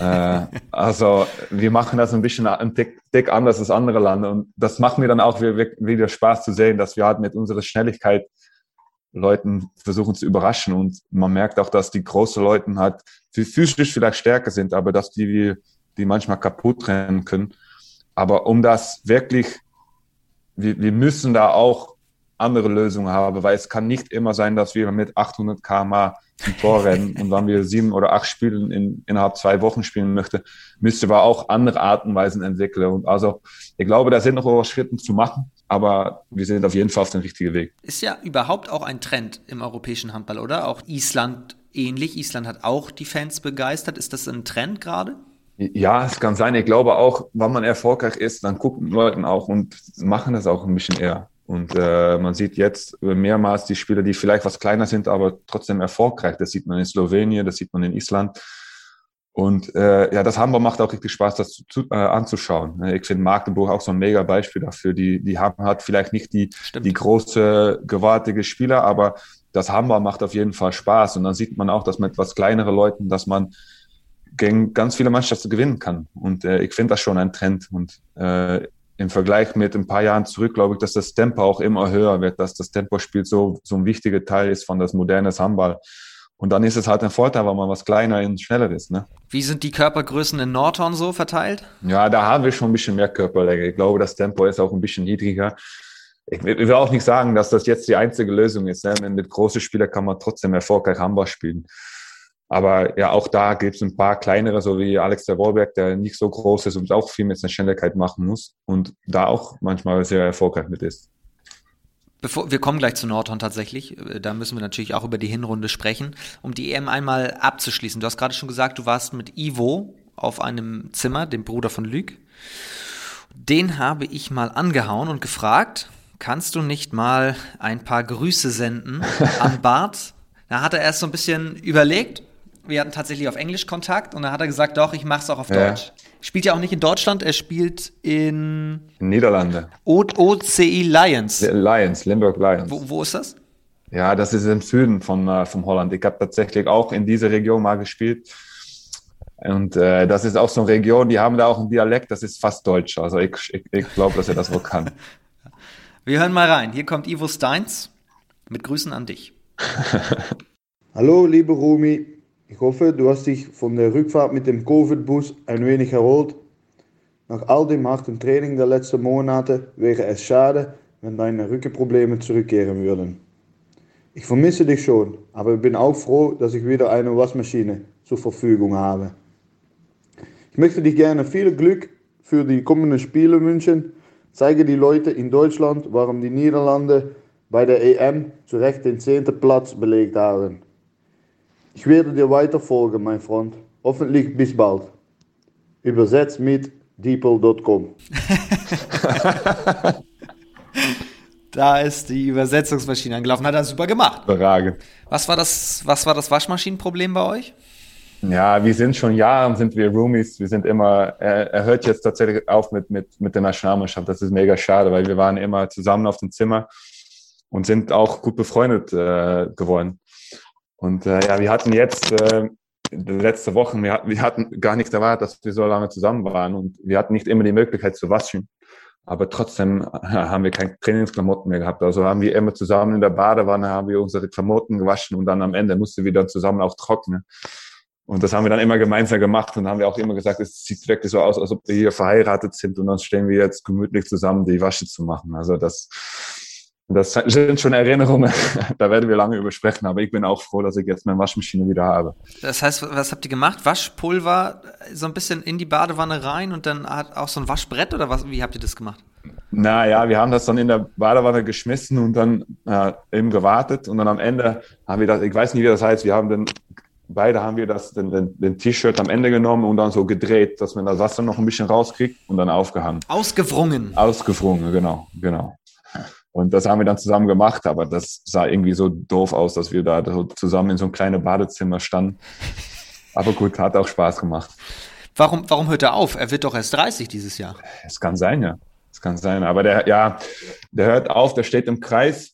Äh, also wir machen das ein bisschen ein Tick, Tick anders als andere Länder und das macht mir dann auch wieder Spaß zu sehen, dass wir halt mit unserer Schnelligkeit Leuten versuchen zu überraschen und man merkt auch, dass die großen Leute halt physisch vielleicht stärker sind, aber dass die die manchmal kaputt trennen können. Aber um das wirklich, wir, wir müssen da auch andere Lösungen haben, weil es kann nicht immer sein, dass wir mit 800 km zum Tor rennen und wenn wir sieben oder acht Spiele in, innerhalb zwei Wochen spielen möchte, müsste wir auch andere Arten und Weisen entwickeln. Und also ich glaube, da sind noch Schritte zu machen, aber wir sind auf jeden Fall auf dem richtigen Weg. Ist ja überhaupt auch ein Trend im europäischen Handball, oder? Auch Island ähnlich. Island hat auch die Fans begeistert. Ist das ein Trend gerade? Ja, es kann sein. Ich glaube auch, wenn man erfolgreich ist, dann gucken Leute auch und machen das auch ein bisschen eher. Und äh, man sieht jetzt mehrmals die Spieler, die vielleicht was kleiner sind, aber trotzdem erfolgreich. Das sieht man in Slowenien, das sieht man in Island. Und äh, ja, das Hamburg macht auch richtig Spaß, das zu, äh, anzuschauen. Ich finde Magdeburg auch so ein mega Beispiel dafür. Die, die haben hat vielleicht nicht die, die große, gewaltige Spieler, aber das Hamburg macht auf jeden Fall Spaß. Und dann sieht man auch, dass mit etwas kleineren Leuten, dass man gegen ganz viele Mannschaften gewinnen kann. Und äh, ich finde das schon ein Trend. Und äh, im Vergleich mit ein paar Jahren zurück, glaube ich, dass das Tempo auch immer höher wird, dass das Tempospiel so, so ein wichtiger Teil ist von das moderne Handball. Und dann ist es halt ein Vorteil, weil man was kleiner und schneller ist. Ne? Wie sind die Körpergrößen in Nordhorn so verteilt? Ja, da haben wir schon ein bisschen mehr Körperlänge. Ich glaube, das Tempo ist auch ein bisschen niedriger. Ich will auch nicht sagen, dass das jetzt die einzige Lösung ist. Ne? Mit großen Spielern kann man trotzdem erfolgreich Handball spielen. Aber ja, auch da gibt es ein paar kleinere, so wie Alex der Wolberg, der nicht so groß ist und auch viel mit seiner Schnelligkeit machen muss und da auch manchmal sehr erfolgreich mit ist. Bevor, wir kommen gleich zu Nordhorn tatsächlich. Da müssen wir natürlich auch über die Hinrunde sprechen, um die EM einmal abzuschließen. Du hast gerade schon gesagt, du warst mit Ivo auf einem Zimmer, dem Bruder von Luc. Den habe ich mal angehauen und gefragt, kannst du nicht mal ein paar Grüße senden an Bart? Da hat er erst so ein bisschen überlegt. Wir hatten tatsächlich auf Englisch Kontakt und dann hat er gesagt, doch, ich mache es auch auf Ja. Deutsch. Spielt ja auch nicht in Deutschland, er spielt in Niederlande. O- OCI Lions. Lions, Limburg Lions. Wo, wo ist das? Ja, das ist im Süden von, äh, von Holland. Ich habe tatsächlich auch in dieser Region mal gespielt. Und äh, das ist auch so eine Region, die haben da auch einen Dialekt, das ist fast Deutsch. Also ich, ich, ich glaube, dass er das wohl kann. Wir hören mal rein. Hier kommt Ivo Steins mit Grüßen an dich. Hallo, liebe Rumi. Ich hoffe, du hast dich von der Rückfahrt mit dem Covid-Bus ein wenig erholt. Nach all dem harten Training der letzten Monate wäre es schade, wenn deine Rückenprobleme zurückkehren würden. Ich vermisse dich schon, aber bin auch froh, dass ich wieder eine Waschmaschine zur Verfügung habe. Ich möchte dich gerne viel Glück für die kommenden Spiele wünschen. Zeige die Leute in Deutschland, warum die Niederlande bei der EM zu Recht den 10. Platz belegt haben. Ich werde dir weiter folgen, mein Freund. Hoffentlich bis bald. Übersetzt mit deeple.com. Da ist die Übersetzungsmaschine angelaufen. Hat er super gemacht. Überragend. Was war das, was war das Waschmaschinenproblem bei euch? Ja, wir sind schon Jahre, sind wir Roomies. Wir sind immer, er, er hört jetzt tatsächlich auf mit, mit, mit der Nationalmannschaft. Das ist mega schade, weil wir waren immer zusammen auf dem Zimmer und sind auch gut befreundet äh, geworden. Und äh, ja, wir hatten jetzt äh, letzte Woche, wir, wir hatten gar nichts erwartet, dass wir so lange zusammen waren und wir hatten nicht immer die Möglichkeit zu waschen. Aber trotzdem äh, haben wir keine Trainingsklamotten mehr gehabt. Also haben wir immer zusammen in der Badewanne, haben wir unsere Klamotten gewaschen und dann am Ende mussten wir dann zusammen auch trocknen. Und das haben wir dann immer gemeinsam gemacht und haben wir auch immer gesagt, es sieht wirklich so aus, als ob wir hier verheiratet sind und dann stehen wir jetzt gemütlich zusammen, die Wasche zu machen. Also das, das sind schon Erinnerungen, da werden wir lange übersprechen, aber ich bin auch froh, dass ich jetzt meine Waschmaschine wieder habe. Das heißt, was habt ihr gemacht? Waschpulver so ein bisschen in die Badewanne rein und dann hat auch so ein Waschbrett oder was? Wie habt ihr das gemacht? Naja, wir haben das dann in der Badewanne geschmissen und dann äh, eben gewartet und dann am Ende haben wir das, ich weiß nicht, wie das heißt, wir haben dann, beide haben wir das, den, den, den T-Shirt am Ende genommen und dann so gedreht, dass man das Wasser noch ein bisschen rauskriegt und dann aufgehangen. Ausgewrungen. Ausgefrungen, genau, genau. Und das haben wir dann zusammen gemacht, aber das sah irgendwie so doof aus, dass wir da so zusammen in so einem kleinen Badezimmer standen. Aber gut, hat auch Spaß gemacht. Warum, warum hört er auf? Er wird doch erst 30 dieses Jahr. Es kann sein, ja. Es kann sein. Aber der, ja, der hört auf, der steht im Kreis.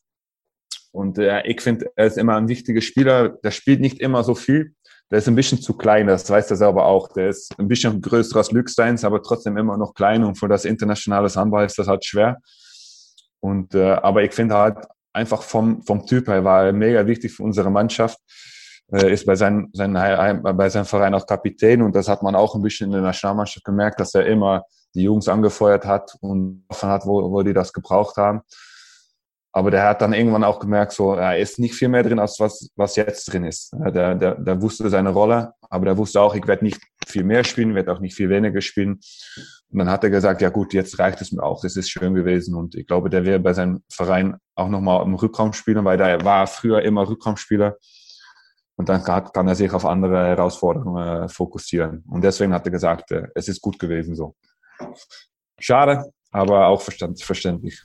Und äh, ich finde, er ist immer ein wichtiger Spieler. Der spielt nicht immer so viel. Der ist ein bisschen zu klein, das weiß er selber auch. Der ist ein bisschen größer als Lücksteins, aber trotzdem immer noch klein. Und für das internationale Handball ist das halt schwer. Und, äh, aber ich finde halt einfach vom, vom Typ her war er mega wichtig für unsere Mannschaft. Äh, ist bei seinem, seinem, Heim- bei seinem Verein auch Kapitän und das hat man auch ein bisschen in der Nationalmannschaft gemerkt, dass er immer die Jungs angefeuert hat und offen hat, wo, wo die das gebraucht haben. Aber der hat dann irgendwann auch gemerkt, so, er ist nicht viel mehr drin, als was, was jetzt drin ist. Der, der, der wusste seine Rolle, aber der wusste auch, ich werde nicht viel mehr spielen, werde auch nicht viel weniger spielen. Und dann hat er gesagt, ja gut, jetzt reicht es mir auch, das ist schön gewesen. Und ich glaube, der wäre bei seinem Verein auch nochmal im Rückraum spielen, weil der war früher immer Rückraumspieler. Und dann kann, er sich auf andere Herausforderungen äh, fokussieren. Und deswegen hat er gesagt, äh, es ist gut gewesen so. Schade, aber auch verständlich.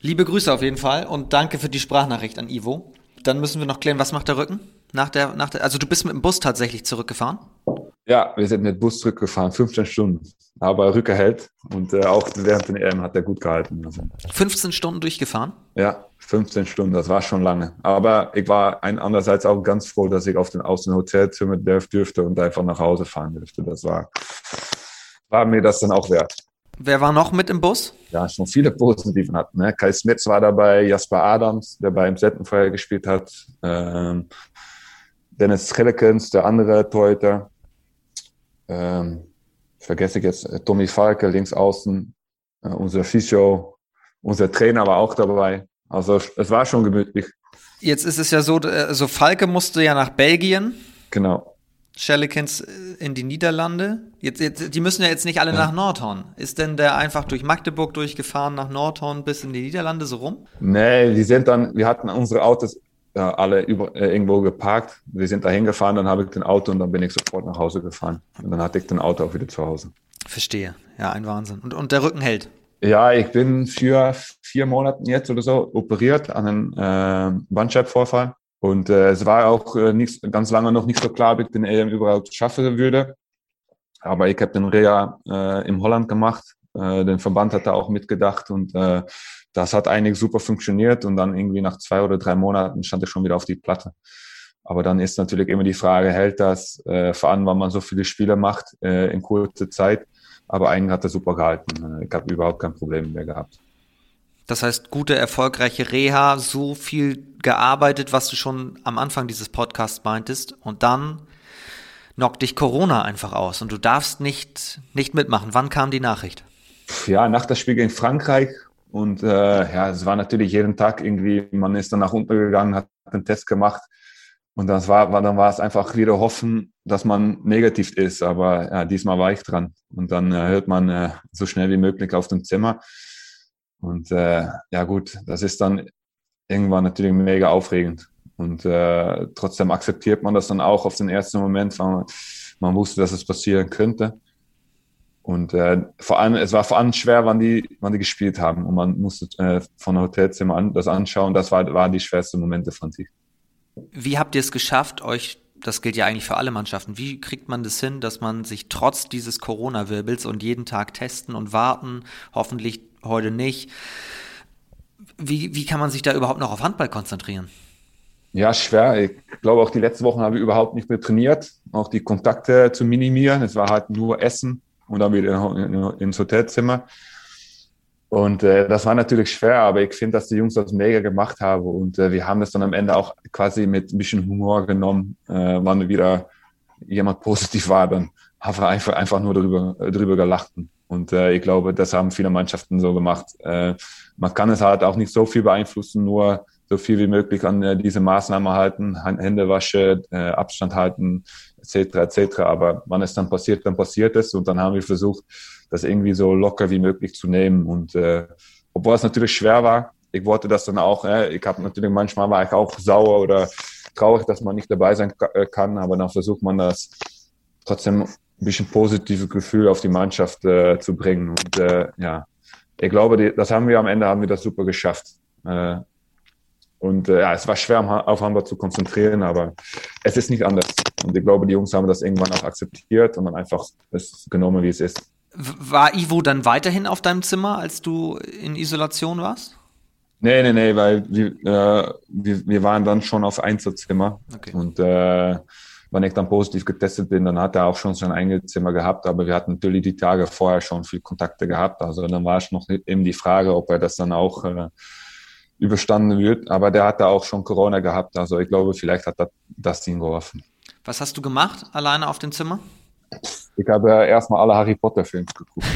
Liebe Grüße auf jeden Fall und danke für die Sprachnachricht an Ivo. Dann müssen wir noch klären, was macht der Rücken? Nach der, nach der, also du bist mit dem Bus tatsächlich zurückgefahren? Ja, wir sind mit Bus zurückgefahren, 15 Stunden. Aber Rücker hält und äh, auch während den EM hat er gut gehalten. Also, 15 Stunden durchgefahren? ja, 15 Stunden, das war schon lange. Aber ich war ein, andererseits auch ganz froh, dass ich auf den, aus dem Hotelzimmer dürfte und einfach nach Hause fahren dürfte. Das war, war mir das dann auch wert. Wer war noch mit im Bus? ja, schon viele Positiven hatten. Ne? Kai Smits war dabei, Jasper Adams, der beim Settenfeuer gespielt hat, ähm, Dennis Schellekens, der andere Torhüter, ähm, ich vergesse jetzt, äh, Tommy Falke links außen, äh, unser Physio, unser Trainer war auch dabei. Also es war schon gemütlich, Jetzt ist es ja so, äh, so Falke musste ja nach Belgien, genau. Schellekens äh, in die Niederlande. Jetzt, jetzt, die müssen ja jetzt nicht alle nach Nordhorn. Ist denn der einfach durch Magdeburg durchgefahren, nach Nordhorn bis in die Niederlande so rum? Nee, wir sind dann, wir hatten unsere Autos äh, alle über, äh, irgendwo geparkt. Wir sind da hingefahren, dann habe ich den Auto und dann bin ich sofort nach Hause gefahren. Und dann hatte ich den Auto auch wieder zu Hause. Verstehe. Ja, ein Wahnsinn. Und, und der Rücken hält. Ja, ich bin für vier Monaten jetzt oder so operiert an einem äh, Bandscheibenvorfall. Und äh, es war auch äh, nicht, ganz lange noch nicht so klar, ob ich den EM überhaupt schaffen würde. Aber ich habe den Reha äh, in Holland gemacht. Äh, den Verband hat da auch mitgedacht und äh, das hat eigentlich super funktioniert. Und dann irgendwie nach zwei oder drei Monaten stand ich schon wieder auf die Platte. Aber dann ist natürlich immer die Frage, hält das, äh, vor allem, wenn man so viele Spiele macht äh, in kurzer Zeit. Aber eigentlich hat er super gehalten. Äh, ich habe überhaupt kein Problem mehr gehabt. Das heißt, gute, erfolgreiche Reha, so viel gearbeitet, was du schon am Anfang dieses Podcasts meintest. Und dann knockt dich Corona einfach aus und du darfst nicht, nicht mitmachen. Wann kam die Nachricht? Ja, nach das Spiel gegen Frankreich. Und äh, ja, es war natürlich jeden Tag irgendwie, man ist dann nach unten gegangen, hat einen Test gemacht. Und das war, war, dann war es einfach wieder hoffen, dass man negativ ist. Aber ja, diesmal war ich dran. Und dann äh, hört man äh, so schnell wie möglich auf dem Zimmer. Und äh, ja gut, das ist dann irgendwann natürlich mega aufregend. Und äh, trotzdem akzeptiert man das dann auch auf den ersten Moment, weil man, man wusste, dass es passieren könnte. Und äh, vor allem, es war vor allem schwer, wann die, wann die gespielt haben. Und man musste äh, von der Hotelzimmer an, das anschauen. Das war, waren die schwersten Momente von sich. Wie habt ihr es geschafft, euch, das gilt ja eigentlich für alle Mannschaften, wie kriegt man das hin, dass man sich trotz dieses Corona-Wirbels und jeden Tag testen und warten, hoffentlich heute nicht. Wie, wie kann man sich da überhaupt noch auf Handball konzentrieren? Ja, schwer. Ich glaube, auch die letzten Wochen habe ich überhaupt nicht mehr trainiert, auch die Kontakte zu minimieren. Es war halt nur Essen und dann wieder ins Hotelzimmer. Und äh, das war natürlich schwer, aber ich finde, dass die Jungs das mega gemacht haben. Und äh, wir haben das dann am Ende auch quasi mit ein bisschen Humor genommen, äh, wann wieder jemand positiv war, dann haben wir einfach, nur drüber, drüber gelacht. Und äh, ich glaube, das haben viele Mannschaften so gemacht. Äh, man kann es halt auch nicht so viel beeinflussen, nur so viel wie möglich an äh, diese Maßnahmen halten, Hände waschen, äh, Abstand halten, etc. etc. Aber wann es dann passiert, dann passiert es. Und dann haben wir versucht, das irgendwie so locker wie möglich zu nehmen. Und äh, obwohl es natürlich schwer war, ich wollte das dann auch, äh, ich habe natürlich manchmal war ich auch sauer oder traurig, dass man nicht dabei sein äh, kann, aber dann versucht man das trotzdem ein bisschen positive Gefühl auf die Mannschaft äh, zu bringen. Und äh, ja, ich glaube, die, das haben wir am Ende haben wir das super geschafft. Äh, und äh, ja, es war schwer, auf Hamburg zu konzentrieren, aber es ist nicht anders. Und ich glaube, die Jungs haben das irgendwann auch akzeptiert und dann einfach es genommen, wie es ist. War Ivo dann weiterhin auf deinem Zimmer, als du in Isolation warst? Nee, nee, nee, weil wir, äh, wir, wir waren dann schon auf Einzelzimmer. Okay. Und äh, wenn ich dann positiv getestet bin, dann hat er auch schon sein eigenes Zimmer gehabt, aber wir hatten natürlich die Tage vorher schon viel Kontakte gehabt. Also dann war es noch eben die Frage, ob er das dann auch äh, überstanden wird. Aber der hatte auch schon Corona gehabt. Also ich glaube, vielleicht hat das ihm geholfen. Was hast du gemacht alleine auf dem Zimmer? Ich habe erstmal alle Harry Potter Filme geguckt.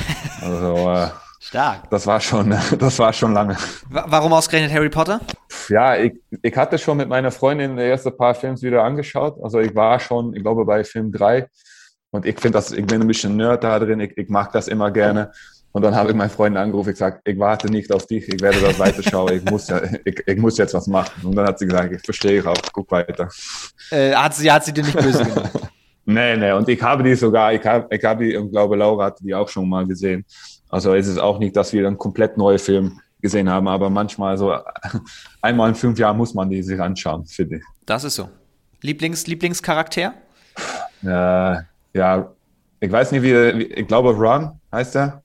Also äh, Stark. Das war schon, das war schon lange. Warum ausgerechnet Harry Potter? Ja, ich, ich hatte schon mit meiner Freundin die ersten paar Filme wieder angeschaut. Also ich war schon, ich glaube, bei Film 3. Und ich finde das, ich bin ein bisschen Nerd da drin. Ich, ich mag das immer gerne. Und dann habe ich meinen Freund angerufen, ich gesagt, ich warte nicht auf dich, ich werde das weiterschauen, ich muss, ja, ich, ich muss jetzt was machen. Und dann hat sie gesagt, ich verstehe ich auch, guck weiter. Äh, hat, sie, hat sie dir nicht böse gemacht? nee, nee, und ich habe die sogar, ich habe, ich habe die, ich glaube, Laura hat die auch schon mal gesehen. Also ist es auch nicht, dass wir einen komplett neuen Film gesehen haben, aber manchmal so einmal in fünf Jahren muss man die sich anschauen, finde ich. Das ist so. Lieblings, Lieblingscharakter? Äh, ja, ich weiß nicht, wie, ich glaube Ron heißt er.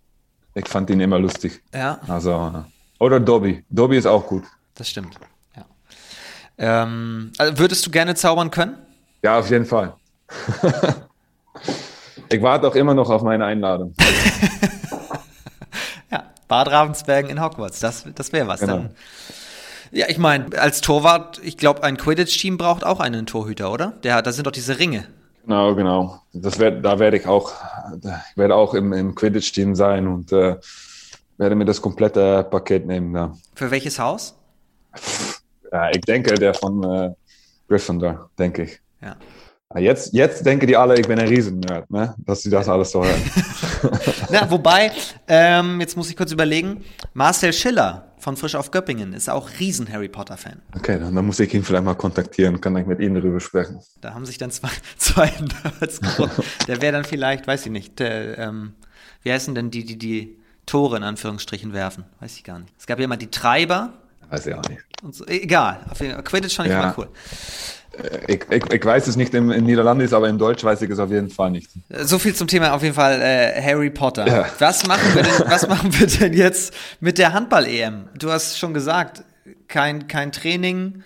Ich fand ihn immer lustig. Ja. Also, oder Dobby. Dobby ist auch gut. Das stimmt. Ja. Ähm, also würdest du gerne zaubern können? Ja, auf jeden Fall. ich warte auch immer noch auf meine Einladung. Bad Ravensbergen in Hogwarts. Das, das wäre was genau. dann. Ja, ich meine, als Torwart, ich glaube, ein Quidditch-Team braucht auch einen Torhüter, oder? Der, da sind doch diese Ringe. Genau, genau. Das werd, da werde ich auch, ich werde auch im, im Quidditch-Team sein und äh, werde mir das komplette Paket nehmen. Ja. Für welches Haus? Ja, ich denke, der von äh, Gryffindor, denke ich. Ja. Jetzt, jetzt denken die alle, ich bin ein Riesennerd, ne? dass sie das alles so hören. Na, wobei, ähm, jetzt muss ich kurz überlegen, Marcel Schiller von Frisch auf Göppingen ist auch riesen Harry Potter-Fan. Okay, dann, dann, muss ich ihn vielleicht mal kontaktieren, kann ich mit Ihnen darüber sprechen. Da haben sich dann zwei, zwei Nerds Der wäre dann vielleicht, weiß ich nicht, der, ähm, wie heißen denn die, die die Tore in Anführungsstrichen werfen? Weiß ich gar nicht. Es gab ja immer die Treiber. Weiß ich auch nicht. So. Egal. Auf jeden Fall. Quidditch fand ich ja. immer cool. Äh, ich, ich, ich, weiß es nicht im, in Niederlande aber in Deutsch weiß ich es auf jeden Fall nicht. So viel zum Thema auf jeden Fall äh, Harry Potter. Ja. Was, machen wir denn, was machen wir denn jetzt mit der Handball-EM? Du hast schon gesagt, kein, kein Training,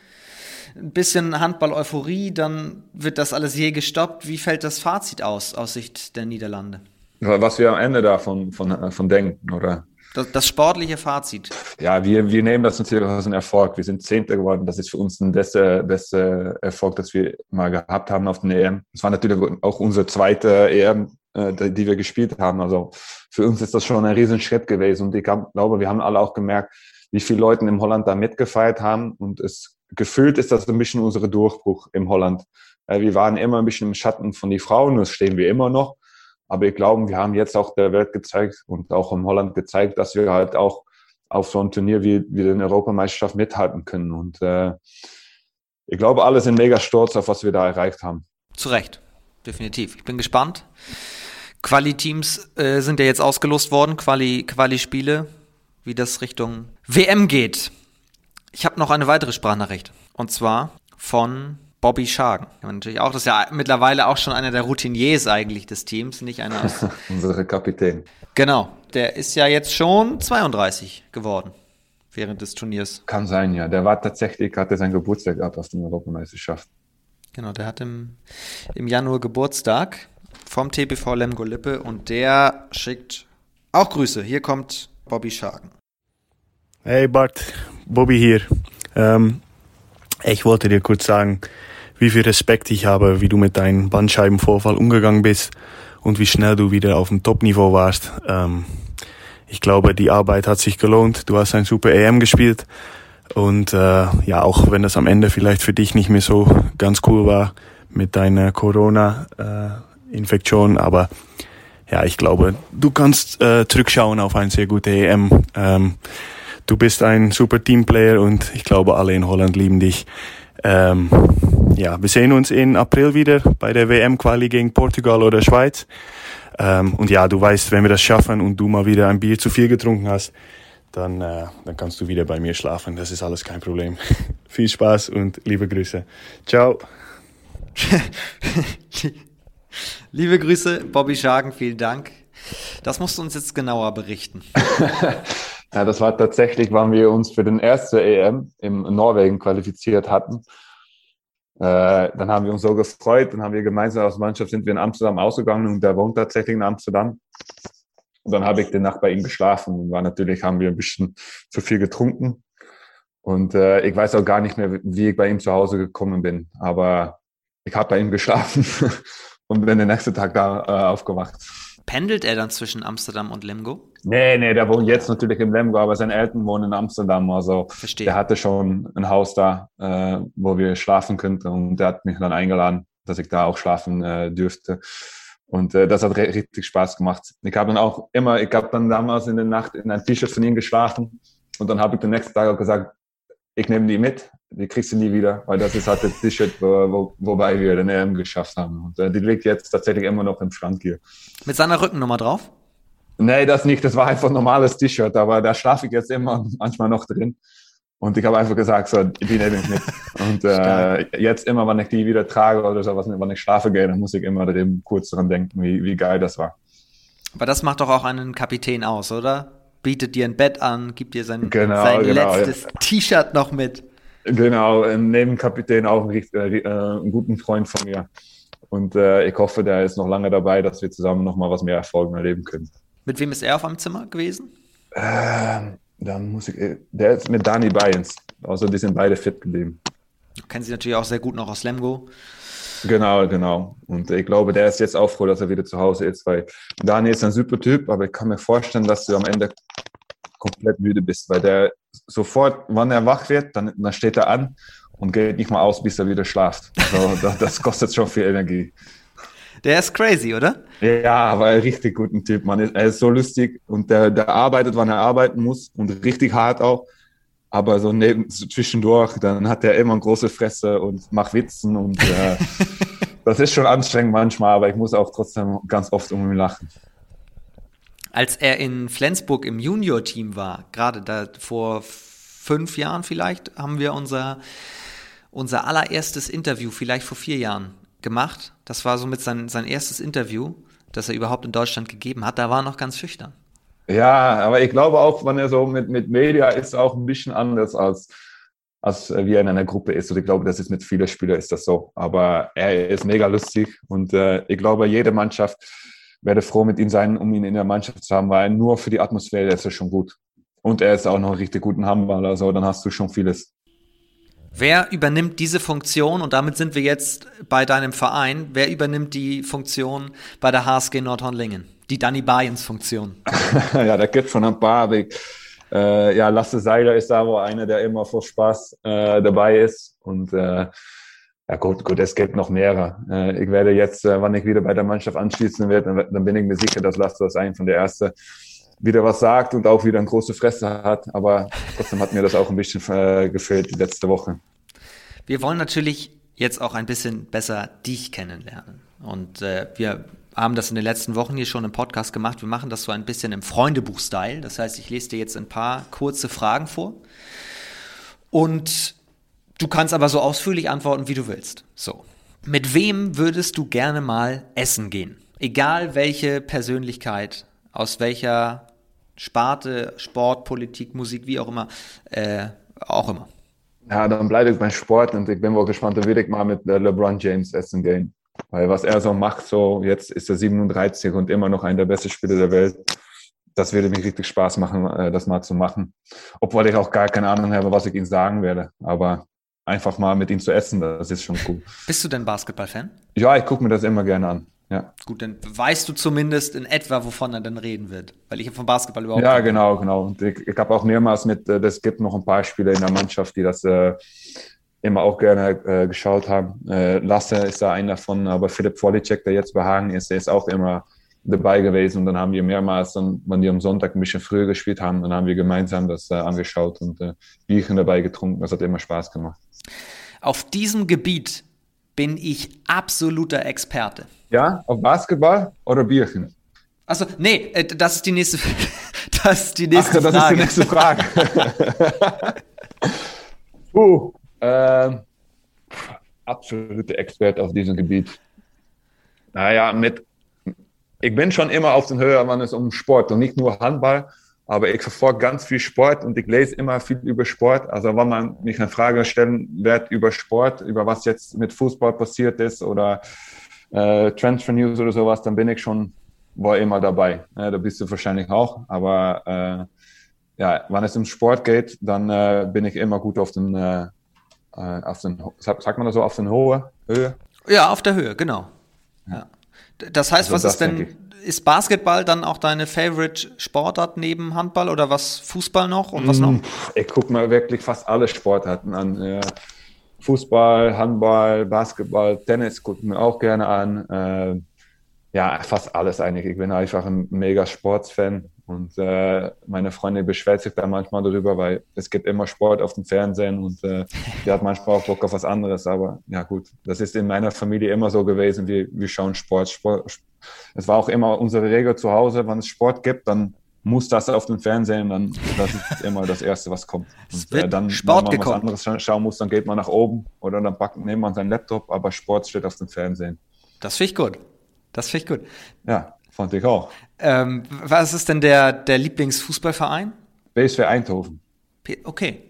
ein bisschen Handball-Euphorie, dann wird das alles je gestoppt. Wie fällt das Fazit aus, aus Sicht der Niederlande? Was wir am Ende davon von, von denken, oder? Das, das, sportliche Fazit. Ja, wir, wir nehmen das natürlich als einen Erfolg. Wir sind Zehnter geworden. Das ist für uns ein bester, bester Erfolg, das wir mal gehabt haben auf den EM. Es war natürlich auch unsere zweite EM, äh, die wir gespielt haben. Also für uns ist das schon ein Riesenschritt gewesen. Und ich glaube, wir haben alle auch gemerkt, wie viele Leute in Holland da mitgefeiert haben. Und es gefühlt ist das ein bisschen unser Durchbruch im Holland. Äh, wir waren immer ein bisschen im Schatten von den Frauen, das stehen wir immer noch. Aber ich glaube, wir haben jetzt auch der Welt gezeigt und auch in Holland gezeigt, dass wir halt auch auf so ein Turnier wie, wie den Europameisterschaft mithalten können. Und äh, ich glaube, alle sind mega stolz auf, was wir da erreicht haben. Zu Recht, definitiv. Ich bin gespannt. Quali-Teams äh, sind ja jetzt ausgelost worden, Quali-Spiele, Quali wie das Richtung WM geht. Ich habe noch eine weitere Sprachnachricht. Und zwar von Bobby Schagen. natürlich auch, das ist ja mittlerweile auch schon einer der Routiniers eigentlich des Teams, nicht einer aus. Unsere Kapitän. Genau. Der ist ja jetzt schon 32 geworden während des Turniers. Kann sein, ja. Der war tatsächlich, hatte sein Geburtstag gehabt auf der Europameisterschaft. Genau, der hat im, im Januar Geburtstag vom TBV Lemgo Lippe und der schickt auch Grüße. Hier kommt Bobby Schagen. Hey Bart, Bobby hier. Ähm, ich wollte dir kurz sagen, wie viel Respekt ich habe, wie du mit deinem Bandscheibenvorfall umgegangen bist und wie schnell du wieder auf dem Top-Niveau warst. Ähm, ich glaube, die Arbeit hat sich gelohnt. Du hast ein super EM gespielt. Und äh, ja, auch wenn das am Ende vielleicht für dich nicht mehr so ganz cool war mit deiner Corona-Infektion, äh, aber ja, ich glaube, du kannst äh, zurückschauen auf ein sehr gute EM. Ähm, du bist ein super Teamplayer und ich glaube, alle in Holland lieben dich. Ähm, ja, wir sehen uns in April wieder bei der WM-Quali gegen Portugal oder Schweiz. Ähm, und ja, du weißt, wenn wir das schaffen und du mal wieder ein Bier zu viel getrunken hast, dann, äh, dann kannst du wieder bei mir schlafen. Das ist alles kein Problem. Viel Spaß und liebe Grüße. Ciao. liebe Grüße, Bobby Schagen, vielen Dank. Das musst du uns jetzt genauer berichten. Ja, das war tatsächlich, wann wir uns für den ersten EM in Norwegen qualifiziert hatten. Äh, dann haben wir uns so gefreut, dann haben wir gemeinsam als Mannschaft sind wir in Amsterdam ausgegangen und der wohnt tatsächlich in Amsterdam. Und dann habe ich die Nacht bei ihm geschlafen und war natürlich, haben wir ein bisschen zu viel getrunken. Und äh, ich weiß auch gar nicht mehr, wie ich bei ihm zu Hause gekommen bin. Aber ich habe bei ihm geschlafen und bin den nächsten Tag da äh, aufgewacht. Pendelt er dann zwischen Amsterdam und Lemgo? Nee, nee, der wohnt jetzt natürlich in Lemgo, aber seine Eltern wohnen in Amsterdam. Also Verstehe. der hatte schon ein Haus da, äh, wo wir schlafen könnten und der hat mich dann eingeladen, dass ich da auch schlafen äh, dürfte. Und äh, das hat richtig Spaß gemacht. Ich habe dann auch immer, ich habe dann damals in der Nacht in ein T-Shirt von ihm geschlafen und dann habe ich den nächsten Tag auch gesagt, ich nehme die mit, die kriegst du nie wieder, weil das ist halt das T-Shirt, wo, wo, wobei wir den EM geschafft haben. Und äh, die liegt jetzt tatsächlich immer noch im Schrank hier. Mit seiner Rückennummer drauf? Nee, das nicht. Das war einfach ein normales T-Shirt, aber da schlafe ich jetzt immer manchmal noch drin. Und ich habe einfach gesagt, so, die nehme ich mit. Und äh, jetzt immer, wenn ich die wieder trage oder so, wenn ich schlafe gehe, dann muss ich immer kurz dran denken, wie, wie geil das war. Aber das macht doch auch einen Kapitän aus, oder? Bietet dir ein Bett an, gibt dir sein, genau, sein genau, letztes ja. T-Shirt noch mit. Genau, neben Kapitän auch ein, äh, äh, einen guten Freund von mir. Und äh, ich hoffe, der ist noch lange dabei, dass wir zusammen noch mal was mehr Erfolg erleben können. Mit wem ist er auf einem Zimmer gewesen? Ähm, dann muss ich, äh, der ist mit Dani Bayens. Also die sind beide fit geblieben. Kennen sie natürlich auch sehr gut noch aus Lemgo. Genau, genau. Und ich glaube, der ist jetzt auch froh, dass er wieder zu Hause ist, weil Daniel ist ein super Typ, aber ich kann mir vorstellen, dass du am Ende komplett müde bist, weil der sofort, wann er wach wird, dann, dann steht er an und geht nicht mal aus, bis er wieder schlaft. Also, das, das kostet schon viel Energie. Der ist crazy, oder? Ja, aber ein richtig guter Typ, man. Er ist so lustig und der, der arbeitet, wann er arbeiten muss und richtig hart auch. Aber so neben, so zwischendurch, dann hat er immer eine große Fresse und macht Witzen und äh, das ist schon anstrengend manchmal, aber ich muss auch trotzdem ganz oft um ihn lachen. Als er in Flensburg im Junior-Team war, gerade da vor fünf Jahren vielleicht, haben wir unser, unser allererstes Interview, vielleicht vor vier Jahren, gemacht. Das war somit sein, sein erstes Interview, das er überhaupt in Deutschland gegeben hat. Da war er noch ganz schüchtern. Ja, aber ich glaube auch, wenn er so mit, mit Media ist, auch ein bisschen anders als, als wie er in einer Gruppe ist. Und ich glaube, das ist mit vielen Spielern ist das so. Aber er ist mega lustig und äh, ich glaube, jede Mannschaft werde froh mit ihm sein, um ihn in der Mannschaft zu haben, weil nur für die Atmosphäre ist er schon gut. Und er ist auch noch ein richtig guten Handballer, also dann hast du schon vieles. Wer übernimmt diese Funktion, und damit sind wir jetzt bei deinem Verein, wer übernimmt die Funktion bei der HSG Nordhornlingen? Die Danny Bayens Funktion. ja, da gibt schon ein paar. Äh, ja, Lasse Seiler ist da wohl einer, der immer vor Spaß äh, dabei ist. Und äh, ja gut, gut, es gibt noch mehrere. Äh, ich werde jetzt, äh, wann ich wieder bei der Mannschaft anschließen werde, dann, bin ich mir sicher, dass Lasse das ein von der Erste wieder was sagt und auch wieder eine große Fresse hat. Aber trotzdem hat mir das auch ein bisschen äh, gefehlt die letzte Woche. Wir wollen natürlich jetzt auch ein bisschen besser dich kennenlernen. Und äh, wir haben das in den letzten Wochen hier schon im Podcast gemacht. Wir machen das so ein bisschen im Freundebuch-Style. Das heißt, ich lese dir jetzt ein paar kurze Fragen vor. Und du kannst aber so ausführlich antworten, wie du willst. So. Mit wem würdest du gerne mal essen gehen? Egal welche Persönlichkeit, aus welcher Sparte, Sport, Politik, Musik, wie auch immer, äh, auch immer. Ja, dann bleibe ich beim Sport und ich bin wohl gespannt, da würde ich mal mit äh, LeBron James essen gehen. Weil was er so macht, so jetzt ist er 37 und immer noch einer der besten Spieler der Welt. Das würde mir richtig Spaß machen, äh, das mal zu machen. Obwohl ich auch gar keine Ahnung habe, was ich ihm sagen werde. Aber einfach mal mit ihm zu essen, das ist schon cool. Bist du denn Basketball-Fan? Ja, ich gucke mir das immer gerne an. Ja. Gut, dann weißt du zumindest in etwa, wovon er dann reden wird. Weil ich vom Basketball überhaupt Ja, genau, genau. Und ich, ich habe auch mehrmals mit, äh, es gibt noch ein paar Spieler in der Mannschaft, die das äh, immer auch gerne äh, geschaut haben. Äh, Lasse ist da einer davon, aber Philipp Wolicek, der jetzt bei Hagen ist, der ist auch immer dabei gewesen. Und dann haben wir mehrmals, dann, wenn die am Sonntag ein bisschen früher gespielt haben, dann haben wir gemeinsam das äh, angeschaut und äh, Bierchen dabei getrunken. Das hat immer Spaß gemacht. Auf diesem Gebiet bin ich absoluter Experte. Ja, auf Basketball oder Bierchen? Also nee, äh, das ist die nächste, das ist die nächste Ach, Frage. Das ist die nächste Frage. uh, ähm, absolute Experte auf diesem Gebiet. Naja, mit, ich bin schon immer auf den Höhe, wenn es um Sport und nicht nur Handball, aber ich verfolge ganz viel Sport und ich lese immer viel über Sport. Also wenn man mich eine Frage stellen wird über Sport, über was jetzt mit Fußball passiert ist oder äh, Transfer News oder sowas, dann bin ich schon war immer dabei. Ja, da bist du wahrscheinlich auch. Aber äh, ja, wenn es um Sport geht, dann äh, bin ich immer gut auf den, äh, äh auf den, sagt man das so, auf den hohe Höhe? Ja, auf der Höhe, genau. Ja. Das heißt, also was das ist denn, ist Basketball dann auch deine Favorite Sportart neben Handball oder was Fußball noch und was noch? Mm, ich gucke mir wirklich fast alle Sportarten an. Fußball, Handball, Basketball, Tennis gucke mir auch gerne an. Ja, fast alles eigentlich. Ich bin einfach ein mega Sportsfan und äh, meine Freundin beschwert sich da manchmal darüber, weil es gibt immer Sport auf dem Fernsehen und äh, die hat manchmal auch Bock auf was anderes. Aber ja gut, das ist in meiner Familie immer so gewesen. Wir, wir schauen Sport. Sport. Es war auch immer unsere Regel zu Hause, wenn es Sport gibt, dann muss das auf dem Fernsehen, dann das ist immer das Erste, was kommt. Und äh, dann, Sport wenn man gekommen. was anderes schauen muss, dann geht man nach oben oder dann packt, nimmt man seinen Laptop, aber Sport steht auf dem Fernsehen. Das finde ich gut. Das finde ich gut. Ja, fand ich auch. Ähm, was ist denn der, der Lieblingsfußballverein? BSV Eindhoven. Okay.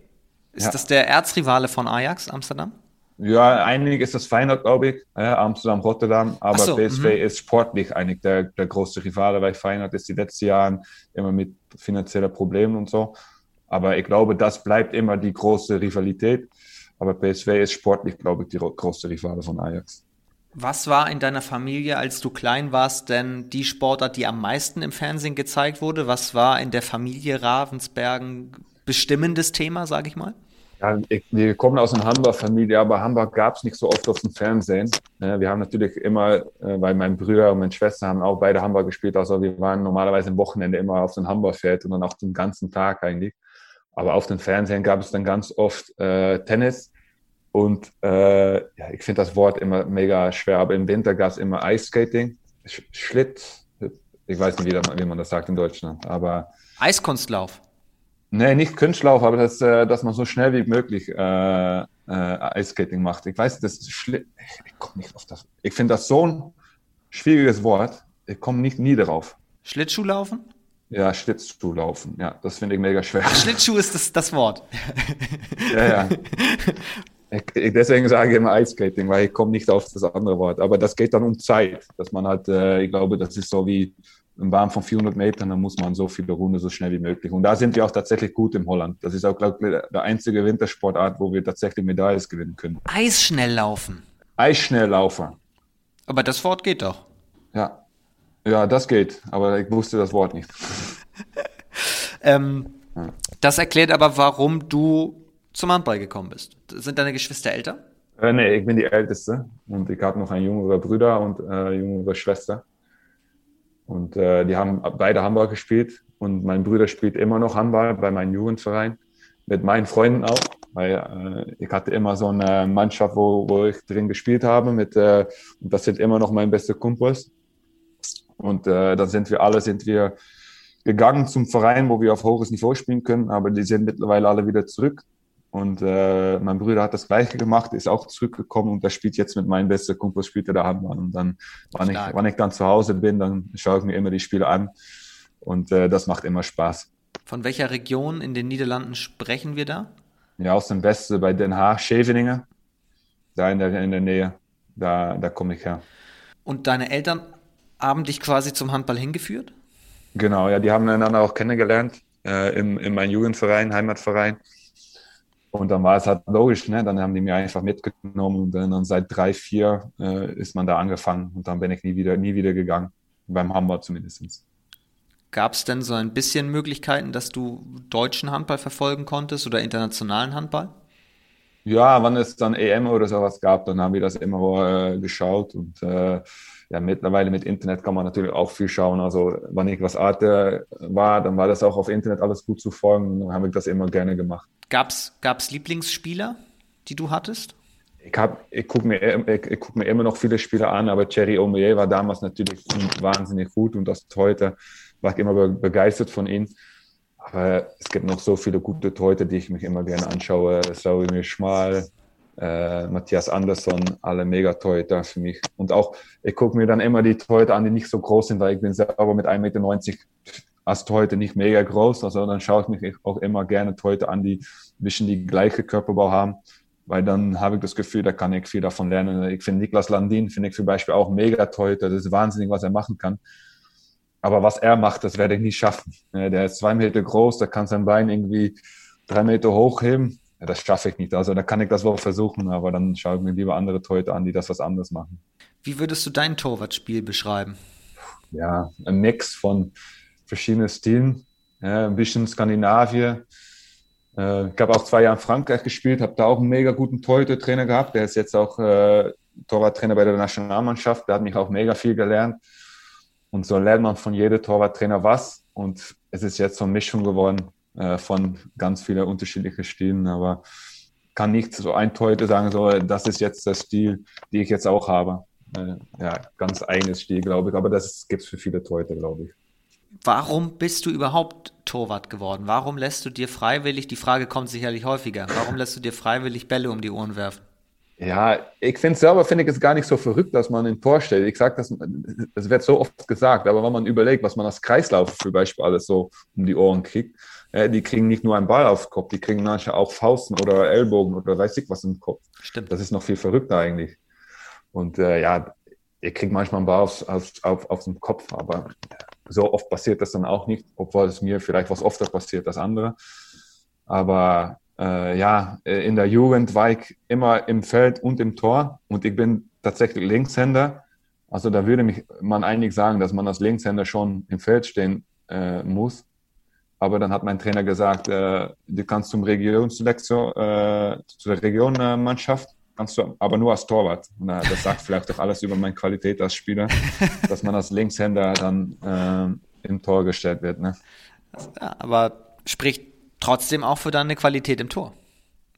Ist ja. das der Erzrivale von Ajax Amsterdam? Ja, eigentlich ist das Feyenoord, glaube ich, ja, Amsterdam, Rotterdam, aber so, PSV -hmm. ist sportlich eigentlich der, der große Rivale, weil Feyenoord ist die letzten Jahre immer mit finanziellen Problemen und so. Aber ich glaube, das bleibt immer die große Rivalität. Aber PSV ist sportlich, glaube ich, die große Rivale von Ajax. Was war in deiner Familie, als du klein warst, denn die Sportart, die am meisten im Fernsehen gezeigt wurde? Was war in der Familie Ravensbergen bestimmendes Thema, sage ich mal? Ja, wir kommen aus einer Hamburg-Familie, aber Hamburg gab es nicht so oft auf dem Fernsehen. wir haben natürlich immer, äh, weil mein Bruder und meine Schwester haben auch beide Hamburg gespielt, also wir waren normalerweise am Wochenende immer auf dem Hamburg-Feld und dann auch den ganzen Tag eigentlich. Aber auf dem Fernsehen gab es dann ganz oft äh, Tennis und äh, ja, ich finde das Wort immer mega schwer, aber im Winter gab es immer Ice Skating, Schlitt, Ich weiß nicht, wie, wie man das sagt in Deutschland, aber. Eiskunstlauf. Nee, nicht Kunstlauf, aber das, äh, dass man so schnell wie möglich äh, äh, Eiskating macht. Ich weiß, das ist schlimm. Ich komme nicht auf das. Ich finde das so ein schwieriges Wort. Ich komme nicht nie darauf. Schlittschuhlaufen? Ja, Schlittschuhlaufen. Ja, das finde ich mega schwer. Ach, Schlittschuh ist das, das Wort. ja, ja. Deswegen sage ich immer Eiskating, weil ich komme nicht auf das andere Wort. Aber das geht dann um Zeit, dass man halt, ich glaube, das ist so wie im Bahn von 400 Metern, dann muss man so viele Runden so schnell wie möglich. Und da sind wir auch tatsächlich gut im Holland. Das ist auch, glaube ich, der einzige Wintersportart, wo wir tatsächlich Medailles gewinnen können. Eisschnelllaufen. Eisschnelllaufen. Aber das Wort geht doch. Ja. Ja, das geht. Aber ich wusste das Wort nicht. ähm, ja. Das erklärt aber, warum du zum Handball gekommen bist. Sind deine Geschwister älter? Äh, nee, ich bin die Älteste und ich habe noch einen jüngeren Bruder und äh, eine jüngere Schwester. Und äh, die haben beide Handball gespielt und mein Bruder spielt immer noch Handball bei meinem Jugendverein, mit meinen Freunden auch, weil äh, ich hatte immer so eine Mannschaft, wo, wo ich drin gespielt habe mit, äh, und das sind immer noch meine beste Kumpels. Und äh, dann sind wir alle, sind wir gegangen zum Verein, wo wir auf hohes Niveau spielen können, aber die sind mittlerweile alle wieder zurück. Und äh, mein Bruder hat das Gleiche gemacht, ist auch zurückgekommen und der spielt jetzt mit meinem besten Kumpel, spielt er da Handball. Und dann, wann ich, wann ich dann zu Hause bin, dann schaue ich mir immer die Spiele an und äh, das macht immer Spaß. Von welcher Region in den Niederlanden sprechen wir da? Ja, aus dem Westen bei Den Haag, Scheveningen, da in der, in der Nähe, da, da komme ich her. Und deine Eltern haben dich quasi zum Handball hingeführt? Genau, ja, die haben einander auch kennengelernt äh, im, in meinem Jugendverein, Heimatverein. Und dann war es halt logisch, ne? Dann haben die mir einfach mitgenommen und dann, seit drei, vier äh, ist man da angefangen und dann bin ich nie wieder, nie wieder gegangen. Beim Handball zumindest. Gab es denn so ein bisschen Möglichkeiten, dass du deutschen Handball verfolgen konntest oder internationalen Handball? Ja, wenn es dann EM oder sowas gab, dann haben wir das immer äh, geschaut und äh, ja, mittlerweile mit Internet kann man natürlich auch viel schauen. Also wenn ich was Arte war, dann war das auch auf Internet alles gut zu folgen. Dann habe ich das immer gerne gemacht. Gab's, gab's Lieblingsspieler, die du hattest? Ich, hab, ich gucke mir, ich, ich guck mir immer noch viele Spieler an, aber Thierry Omeyer war damals natürlich wahnsinnig gut und das heute war ich immer begeistert von ihm. Aber es gibt noch so viele gute Torhüter, die ich mich immer gerne anschaue. Sauri Schmal, äh, Matthias Andersson, alle mega Torhüter für mich. Und auch, ich gucke mir dann immer die Torhüter an, die nicht so groß sind, weil ich bin selber mit 1,90 Meter als Torhüter nicht mega groß. Also dann schaue ich mich auch immer gerne Torhüter an, die ein bisschen die gleiche Körperbau haben. Weil dann habe ich das Gefühl, da kann ich viel davon lernen. Ich finde Niklas Landin, finde ich zum Beispiel auch mega Torhüter. Das ist wahnsinnig, was er machen kann. Aber was er macht, das werde ich nie schaffen. Der ist zwei Meter groß, der kann sein Bein irgendwie drei Meter hochheben ja, das schaffe ich nicht. Also da kann ich das wohl versuchen, aber dann schaue ich mir lieber andere Torhüter an, die das was anderes machen. Wie würdest du dein Torwartspiel beschreiben? Ja, ein Mix von verschiedenen Stilen. Ja, ein bisschen Skandinavien. Äh, ich habe auch zwei Jahre in Frankreich gespielt, habe da auch einen mega guten Torhüter-Trainer gehabt. Der ist jetzt auch äh, Torwarttrainer bei der Nationalmannschaft. Der hat mich auch mega viel gelernt. Und so lernt man von jedem Torwarttrainer was. Und es ist jetzt so eine Mischung geworden äh, von ganz vielen unterschiedlichen Stilen, aber kann nicht so ein Torhüter sagen, so, das ist jetzt der Stil, den ich jetzt auch habe. Äh, ja, ganz eigenes Stil, glaube ich, aber das gibt es für viele Torhüter, glaube ich. Warum bist du überhaupt Torwart geworden? Warum lässt du dir freiwillig, die Frage kommt sicherlich häufiger, warum lässt du dir freiwillig Bälle um die Ohren werfen? Ja, ich finde selber, finde ich es gar nicht so verrückt, dass man ein Tor stellt. Ich sage, das, das wird so oft gesagt, aber wenn man überlegt, was man als Kreislauf zum Beispiel alles so um die Ohren kriegt, die kriegen nicht nur einen Ball aufs Kopf, die kriegen manchmal auch Fausten oder Ellbogen oder weiß ich was im Kopf. Stimmt. Das ist noch viel verrückter eigentlich. Und äh, ja, ihr kriegt manchmal einen Ball aufs, aufs, auf, auf den Kopf, aber so oft passiert das dann auch nicht, obwohl es mir vielleicht was öfter passiert als andere. Aber äh, ja, äh, in der Jugend war ich immer im Feld und im Tor und ich bin tatsächlich Linkshänder. Also da würde mich man eigentlich sagen, dass man als Linkshänder schon im Feld stehen äh, muss. Aber dann hat mein Trainer gesagt, äh, du kannst zum Regionsselektion, äh, zur Regionmannschaft, kannst du aber nur als Torwart. Und das sagt vielleicht doch alles über meine Qualität als Spieler, dass man als Linkshänder dann äh, im Tor gestellt wird. Ne? Ja, aber spricht trotzdem auch für deine Qualität im Tor,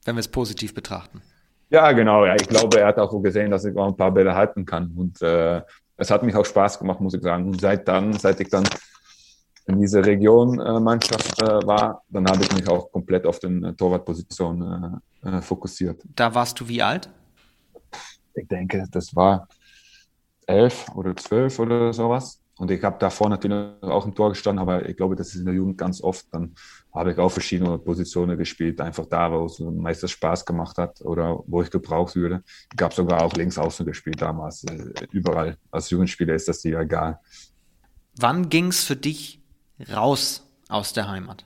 wenn wir es positiv betrachten. Ja, genau. Ja, ich glaube, er hat auch gesehen, dass ich auch ein paar Bälle halten kann. Und äh, es hat mich auch Spaß gemacht, muss ich sagen. Und seit dann, seit ich dann in dieser Region-Mannschaft äh, äh, war, dann habe ich mich auch komplett auf den äh, Torwartposition äh, äh, fokussiert. Da warst du wie alt? Ich denke, das war elf oder zwölf oder sowas. Und ich habe davor natürlich auch im Tor gestanden, aber ich glaube, das ist in der Jugend ganz oft. Dann habe ich auch verschiedene Positionen gespielt, einfach da, wo es meistens Spaß gemacht hat oder wo ich gebraucht würde. Ich habe sogar auch links außen gespielt damals, überall. Als Jugendspieler ist das dir egal. Wann ging es für dich raus aus der Heimat?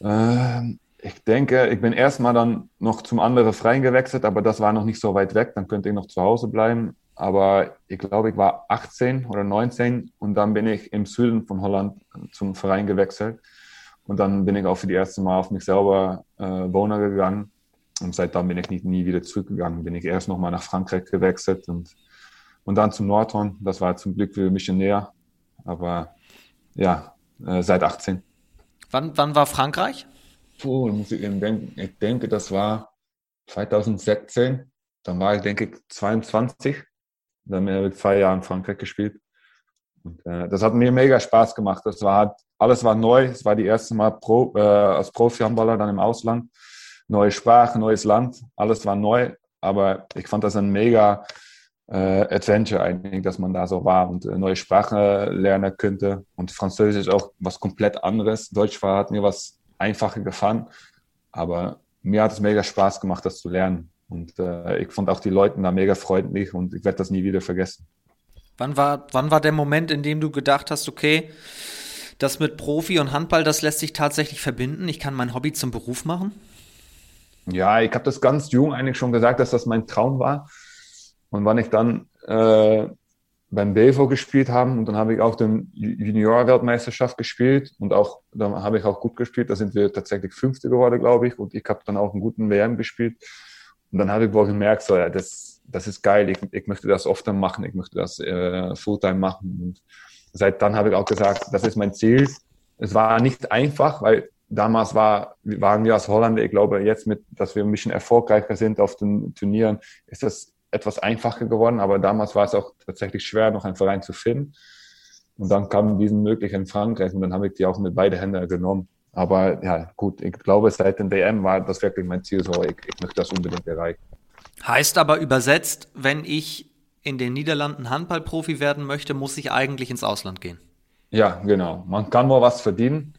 Ähm, ich denke, ich bin erstmal dann noch zum anderen Freien gewechselt, aber das war noch nicht so weit weg. Dann könnte ich noch zu Hause bleiben. Aber ich glaube, ich war 18 oder 19 und dann bin ich im Süden von Holland zum Verein gewechselt. Und dann bin ich auch für die erste Mal auf mich selber äh, wohnen gegangen. Und seitdem bin ich nicht, nie wieder zurückgegangen. Bin ich erst nochmal nach Frankreich gewechselt und, und dann zum Nordhorn. Das war zum Glück für mich näher. Aber ja, äh, seit 18. Wann, wann war Frankreich? Puh, muss ich eben denken. Ich denke, das war 2016. Dann war ich, denke ich, 22. Dann habe ich zwei Jahre in Frankreich gespielt. Und, äh, das hat mir mega Spaß gemacht. Das war halt, alles war neu. Es war die erste Mal Pro, äh, als Profi-Handballer dann im Ausland. Neue Sprache, neues Land. Alles war neu. Aber ich fand das ein mega Adventure eigentlich, dass man da so war und äh, neue Sprache lernen könnte. Und Französisch auch was komplett anderes. Deutsch war, hat mir was einfacher gefallen. Aber mir hat es mega Spaß gemacht, das zu lernen. Und äh, ich fand auch die Leute da mega freundlich und ich werde das nie wieder vergessen. Wann war, wann war der Moment, in dem du gedacht hast, okay, das mit Profi und Handball, das lässt sich tatsächlich verbinden? Ich kann mein Hobby zum Beruf machen? Ja, ich habe das ganz jung eigentlich schon gesagt, dass das mein Traum war. Und wann ich dann äh, beim BV gespielt habe und dann habe ich auch den Junior-Weltmeisterschaft gespielt und auch da habe ich auch gut gespielt. Da sind wir tatsächlich Fünfte geworden, glaube ich, und ich habe dann auch einen guten WM gespielt. Und dann habe ich wohl gemerkt, so, ja, das, das ist geil, ich, ich möchte das öfter machen, ich möchte das äh, Fulltime machen. Und seit dann habe ich auch gesagt, das ist mein Ziel. Es war nicht einfach, weil damals war, waren wir als Holländer, ich glaube, jetzt mit, dass wir ein bisschen erfolgreicher sind auf den Turnieren, ist das etwas einfacher geworden, aber damals war es auch tatsächlich schwer, noch einen Verein zu finden. Und dann kam diesen möglich in Frankreich und dann habe ich die auch mit beide Hände genommen. Aber ja, gut, ich glaube, seit dem WM war das wirklich mein Ziel, so ich, ich möchte das unbedingt erreichen. Heißt aber übersetzt, wenn ich in den Niederlanden Handballprofi werden möchte, muss ich eigentlich ins Ausland gehen. Ja, genau. Man kann nur was verdienen.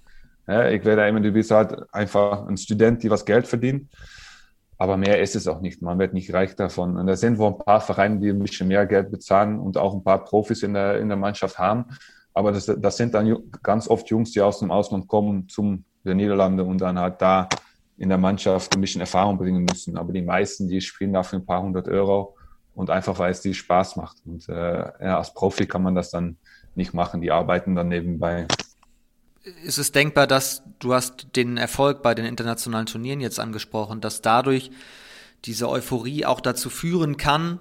Ich werde immer, du bist halt einfach ein Student, die was Geld verdient. Aber mehr ist es auch nicht. Man wird nicht reich davon. Und da sind wohl ein paar Vereine, die ein bisschen mehr Geld bezahlen und auch ein paar Profis in der, in der Mannschaft haben. Aber das, das sind dann ganz oft Jungs, die aus dem Ausland kommen zum der Niederlande und dann halt da in der Mannschaft ein bisschen Erfahrung bringen müssen. Aber die meisten, die spielen dafür ein paar hundert Euro und einfach, weil es die Spaß macht. Und äh, ja, als Profi kann man das dann nicht machen. Die arbeiten dann nebenbei. Ist es denkbar, dass du hast den Erfolg bei den internationalen Turnieren jetzt angesprochen, dass dadurch diese Euphorie auch dazu führen kann,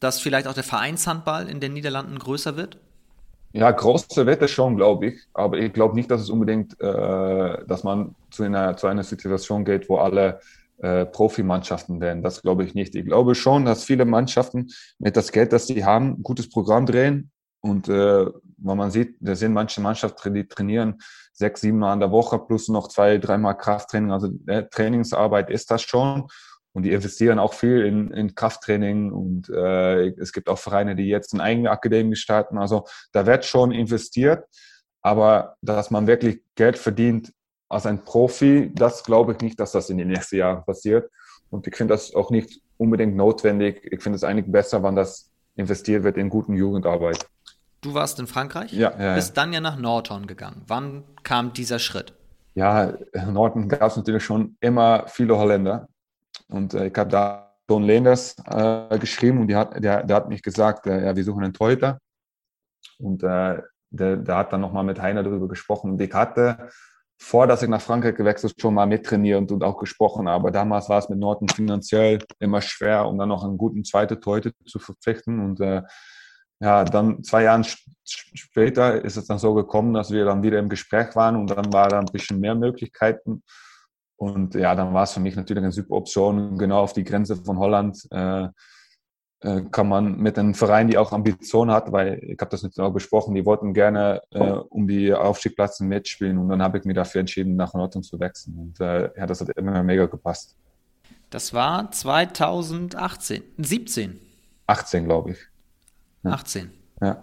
dass vielleicht auch der Vereinshandball in den Niederlanden größer wird? Ja, große Wette schon, glaube ich. Aber ich glaube nicht, dass es unbedingt, äh, dass man zu einer, zu einer Situation geht, wo alle äh, Profimannschaften werden. Das glaube ich nicht. Ich glaube schon, dass viele Mannschaften mit das Geld, das sie haben, ein gutes Programm drehen. Und äh, wenn man sieht, da sind manche Mannschaften, die trainieren sechs, sieben Mal in der Woche plus noch zwei, dreimal Krafttraining. Also äh, Trainingsarbeit ist das schon. Und die investieren auch viel in, in Krafttraining und äh, es gibt auch Vereine, die jetzt eine eigene Akademie starten. Also da wird schon investiert, aber dass man wirklich Geld verdient als ein Profi, das glaube ich nicht, dass das in den nächsten Jahren passiert. Und ich finde das auch nicht unbedingt notwendig. Ich finde es eigentlich besser, wenn das investiert wird in guten Jugendarbeit. Du warst in Frankreich, ja, ja, bist dann ja nach Norton gegangen. Wann kam dieser Schritt? Ja, in Norton gab es natürlich schon immer viele Holländer. Und äh, ich habe da Don Lehners äh, geschrieben und die hat, der, der hat mich gesagt, äh, ja, wir suchen einen Torhüter. Und äh, der, der hat dann nochmal mit Heiner darüber gesprochen. Und ich hatte vor, dass ich nach Frankreich gewechselt schon mal mittrainiert und, und auch gesprochen. Aber damals war es mit Norton finanziell immer schwer, um dann noch einen guten zweiten Torhüter zu verpflichten. Und äh, ja, dann zwei Jahre später ist es dann so gekommen, dass wir dann wieder im Gespräch waren und dann war da ein bisschen mehr Möglichkeiten. Und ja, dann war es für mich natürlich eine super Option, genau auf die Grenze von Holland. Äh, äh, kann man mit einem Verein, die auch Ambitionen hat, weil ich habe das mit auch besprochen, die wollten gerne äh, um die Aufstiegsplätze mitspielen und dann habe ich mir dafür entschieden, nach Nordrhein zu wechseln. Und äh, ja, das hat immer mega gepasst. Das war 2018, 17. 18, glaube ich. Ja. 18. Ja.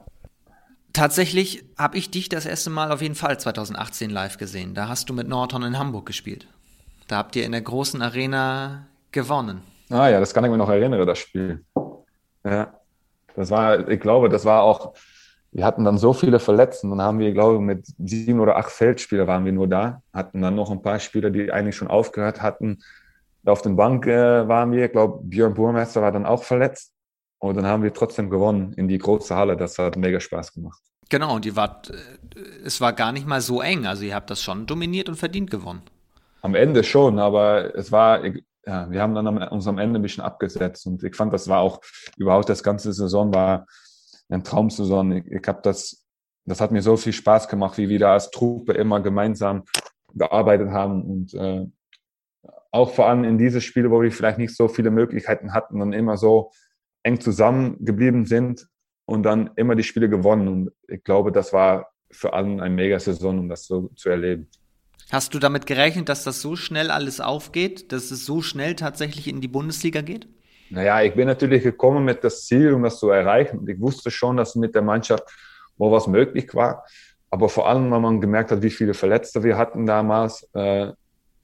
Tatsächlich habe ich dich das erste Mal auf jeden Fall 2018 live gesehen. Da hast du mit Norton in Hamburg gespielt. Da habt ihr in der großen Arena gewonnen. Ah ja, das kann ich mir noch erinnern, das Spiel. Ja, das war, ich glaube, das war auch, wir hatten dann so viele Verletzten. Dann haben wir, glaube ich, mit sieben oder acht Feldspieler waren wir nur da. Hatten dann noch ein paar Spieler, die eigentlich schon aufgehört hatten. Auf den Bank äh, waren wir, ich glaube, Björn Burmeister war dann auch verletzt. Und dann haben wir trotzdem gewonnen in die große Halle. Das hat mega Spaß gemacht. Genau, und ihr wart, äh, es war gar nicht mal so eng. Also ihr habt das schon dominiert und verdient gewonnen. Am Ende schon, aber es war, ja, wir haben dann am, uns am Ende ein bisschen abgesetzt. Und ich fand, das war auch überhaupt das ganze Saison war eine Traumsaison. Ich, ich habe das, das hat mir so viel Spaß gemacht, wie wir da als Truppe immer gemeinsam gearbeitet haben und äh, auch vor allem in diese Spiele, wo wir vielleicht nicht so viele Möglichkeiten hatten, dann immer so eng zusammengeblieben sind und dann immer die Spiele gewonnen. Und ich glaube, das war für alle eine Mega-Saison, um das so zu erleben. Hast du damit gerechnet, dass das so schnell alles aufgeht, dass es so schnell tatsächlich in die Bundesliga geht? Naja, ich bin natürlich gekommen mit das Ziel, um das zu erreichen. Und ich wusste schon, dass mit der Mannschaft wo was möglich war. Aber vor allem, wenn man gemerkt hat, wie viele Verletzte wir hatten damals, äh,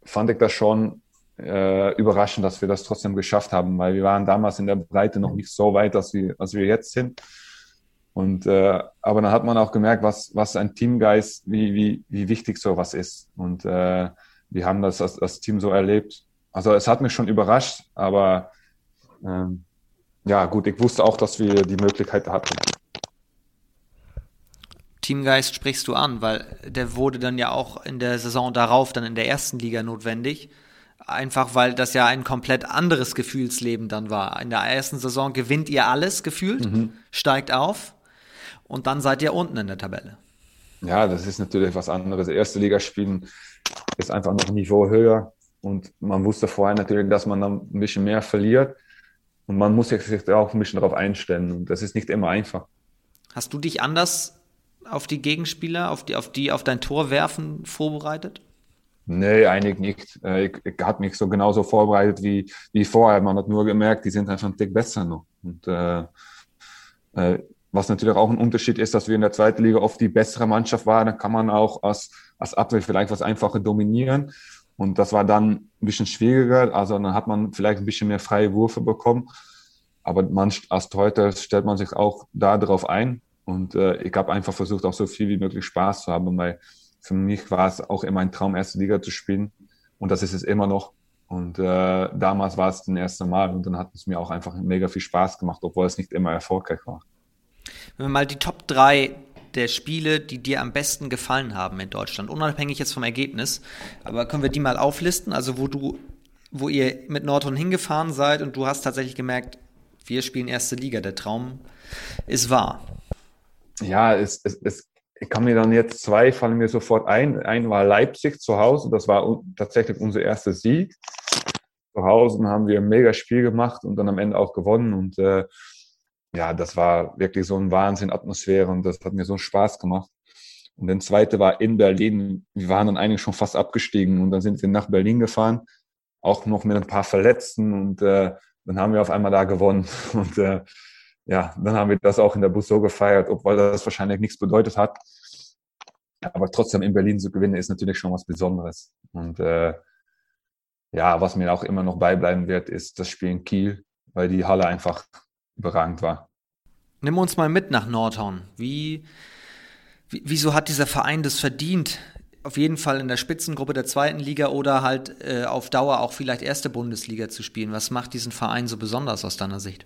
fand ich das schon äh, überraschend, dass wir das trotzdem geschafft haben, weil wir waren damals in der Breite noch nicht so weit, dass wir, als wir jetzt sind. Und äh, aber dann hat man auch gemerkt, was was ein Teamgeist, wie wie wie wichtig sowas ist. Und äh, wir haben das als, als Team so erlebt. Also es hat mich schon überrascht, aber ähm, ja gut, ich wusste auch, dass wir die Möglichkeit hatten. Teamgeist sprichst du an, weil der wurde dann ja auch in der Saison darauf dann in der ersten Liga notwendig. Einfach weil das ja ein komplett anderes Gefühlsleben dann war. In der ersten Saison gewinnt ihr alles gefühlt, mhm. steigt auf und dann seid ihr unten in der Tabelle. Ja, das ist natürlich was anderes. Erste Liga spielen ist einfach noch ein Niveau höher und man wusste vorher natürlich, dass man dann ein bisschen mehr verliert und man muss sich auch ein bisschen darauf einstellen und das ist nicht immer einfach. Hast du dich anders auf die Gegenspieler, auf die, auf die, auf dein Tor werfen vorbereitet? Nee, eigentlich nicht. Äh, ich, ich habe mich so genauso vorbereitet wie, wie vorher. Man hat nur gemerkt, die sind einfach ein Tick besser noch. Und äh, äh, was natürlich auch ein Unterschied ist, dass wir in der zweiten Liga oft die bessere Mannschaft waren, dann kann man auch als, als Abwehr vielleicht was einfacher dominieren. Und das war dann ein bisschen schwieriger. Also dann hat man vielleicht ein bisschen mehr freie Würfe bekommen. Aber man, als Torhüter stellt man sich auch da drauf ein. Und äh, ich habe einfach versucht, auch so viel wie möglich Spaß zu haben, weil für mich war es auch immer ein Traum, erste Liga zu spielen. Und das ist es immer noch. Und äh, damals war es das erste Mal und dann hat es mir auch einfach mega viel Spaß gemacht, obwohl es nicht immer erfolgreich war. Wenn wir mal die Top 3 der Spiele, die dir am besten gefallen haben in Deutschland, unabhängig jetzt vom Ergebnis, aber können wir die mal auflisten? Also wo du, wo ihr mit Nordhorn hingefahren seid und du hast tatsächlich gemerkt, wir spielen erste Liga, der Traum ist wahr. Ja, es, es, es ich kann mir dann jetzt zwei fallen mir sofort ein. Ein war Leipzig zu Hause, das war tatsächlich unser erster Sieg. Zu Hause haben wir ein mega Spiel gemacht und dann am Ende auch gewonnen. Und äh, ja, das war wirklich so ein Wahnsinn Atmosphäre und das hat mir so Spaß gemacht. Und der zweite war in Berlin. Wir waren dann eigentlich schon fast abgestiegen und dann sind wir nach Berlin gefahren, auch noch mit ein paar Verletzten und äh, dann haben wir auf einmal da gewonnen. Und äh, ja, dann haben wir das auch in der Bus so gefeiert, obwohl das wahrscheinlich nichts bedeutet hat. Aber trotzdem in Berlin zu gewinnen, ist natürlich schon was Besonderes. Und äh, ja, was mir auch immer noch beibleiben wird, ist das Spiel in Kiel, weil die Halle einfach überragend war. Nimm uns mal mit nach Nordhorn. Wie, wie, wieso hat dieser Verein das verdient, auf jeden Fall in der Spitzengruppe der zweiten Liga oder halt äh, auf Dauer auch vielleicht erste Bundesliga zu spielen? Was macht diesen Verein so besonders aus deiner Sicht?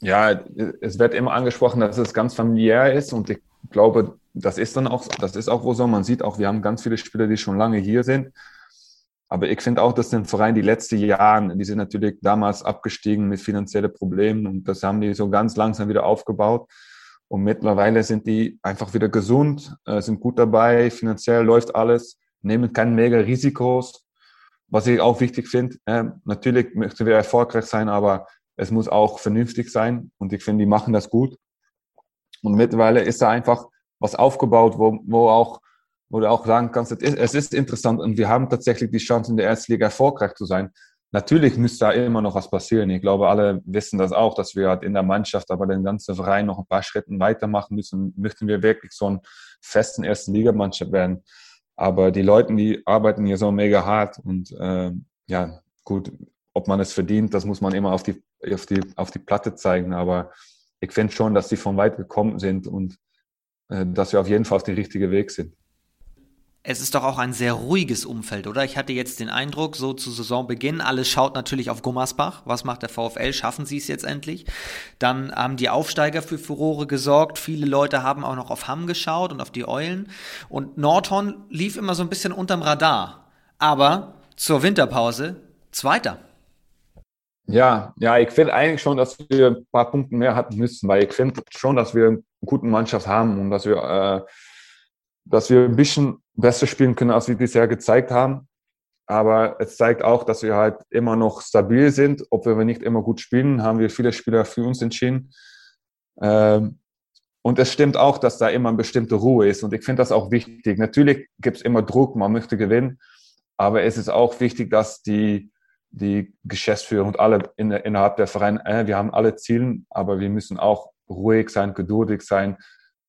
Ja, es wird immer angesprochen, dass es ganz familiär ist und ich glaube, das ist dann auch, das ist auch wohl so. Man sieht auch, wir haben ganz viele Spieler, die schon lange hier sind. Aber ich finde auch, dass den Verein die letzten Jahre, die sind natürlich damals abgestiegen mit finanziellen Problemen und das haben die so ganz langsam wieder aufgebaut. Und mittlerweile sind die einfach wieder gesund, äh, sind gut dabei, finanziell läuft alles, nehmen keine mega Risikos. Was ich auch wichtig finde, äh, natürlich möchten wir erfolgreich sein, aber es muss auch vernünftig sein und ich finde, die machen das gut. Und mittlerweile ist da einfach was aufgebaut, wo, wo auch wo du auch sagen kannst, es ist interessant und wir haben tatsächlich die Chance, in der ersten Liga erfolgreich zu sein. Natürlich müsste da immer noch was passieren. Ich glaube, alle wissen das auch, dass wir halt in der Mannschaft, aber den ganzen Verein noch ein paar Schritte weitermachen müssen. Möchten wir wirklich so einen festen ersten Ligamannschaft werden. Aber die Leute, die arbeiten hier so mega hart und äh, ja, gut, ob man es verdient, das muss man immer auf die, auf die, auf die Platte zeigen. Aber ich finde schon, dass sie von weit gekommen sind und äh, dass wir auf jeden Fall auf dem richtigen Weg sind. Es ist doch auch ein sehr ruhiges Umfeld, oder? Ich hatte jetzt den Eindruck, so zu Saisonbeginn, alles schaut natürlich auf Gummersbach. Was macht der VfL? Schaffen sie es jetzt endlich? Dann haben die Aufsteiger für Furore gesorgt. Viele Leute haben auch noch auf Hamm geschaut und auf die Eulen. Und Nordhorn lief immer so ein bisschen unterm Radar. Aber zur Winterpause Zweiter. Ja, ja, ich finde eigentlich schon, dass wir ein paar Punkte mehr hatten müssen, weil ich finde schon, dass wir eine gute Mannschaft haben und dass wir, äh, dass wir ein bisschen besser spielen können, als wir bisher gezeigt haben. Aber es zeigt auch, dass wir halt immer noch stabil sind. Obwohl wir nicht immer gut spielen, haben wir viele Spieler für uns entschieden. Ähm, und es stimmt auch, dass da immer eine bestimmte Ruhe ist. Und ich finde das auch wichtig. Natürlich gibt es immer Druck, man möchte gewinnen. Aber es ist auch wichtig, dass die, die Geschäftsführer und alle in, innerhalb der Vereine, äh, wir haben alle Ziele, aber wir müssen auch ruhig sein, geduldig sein,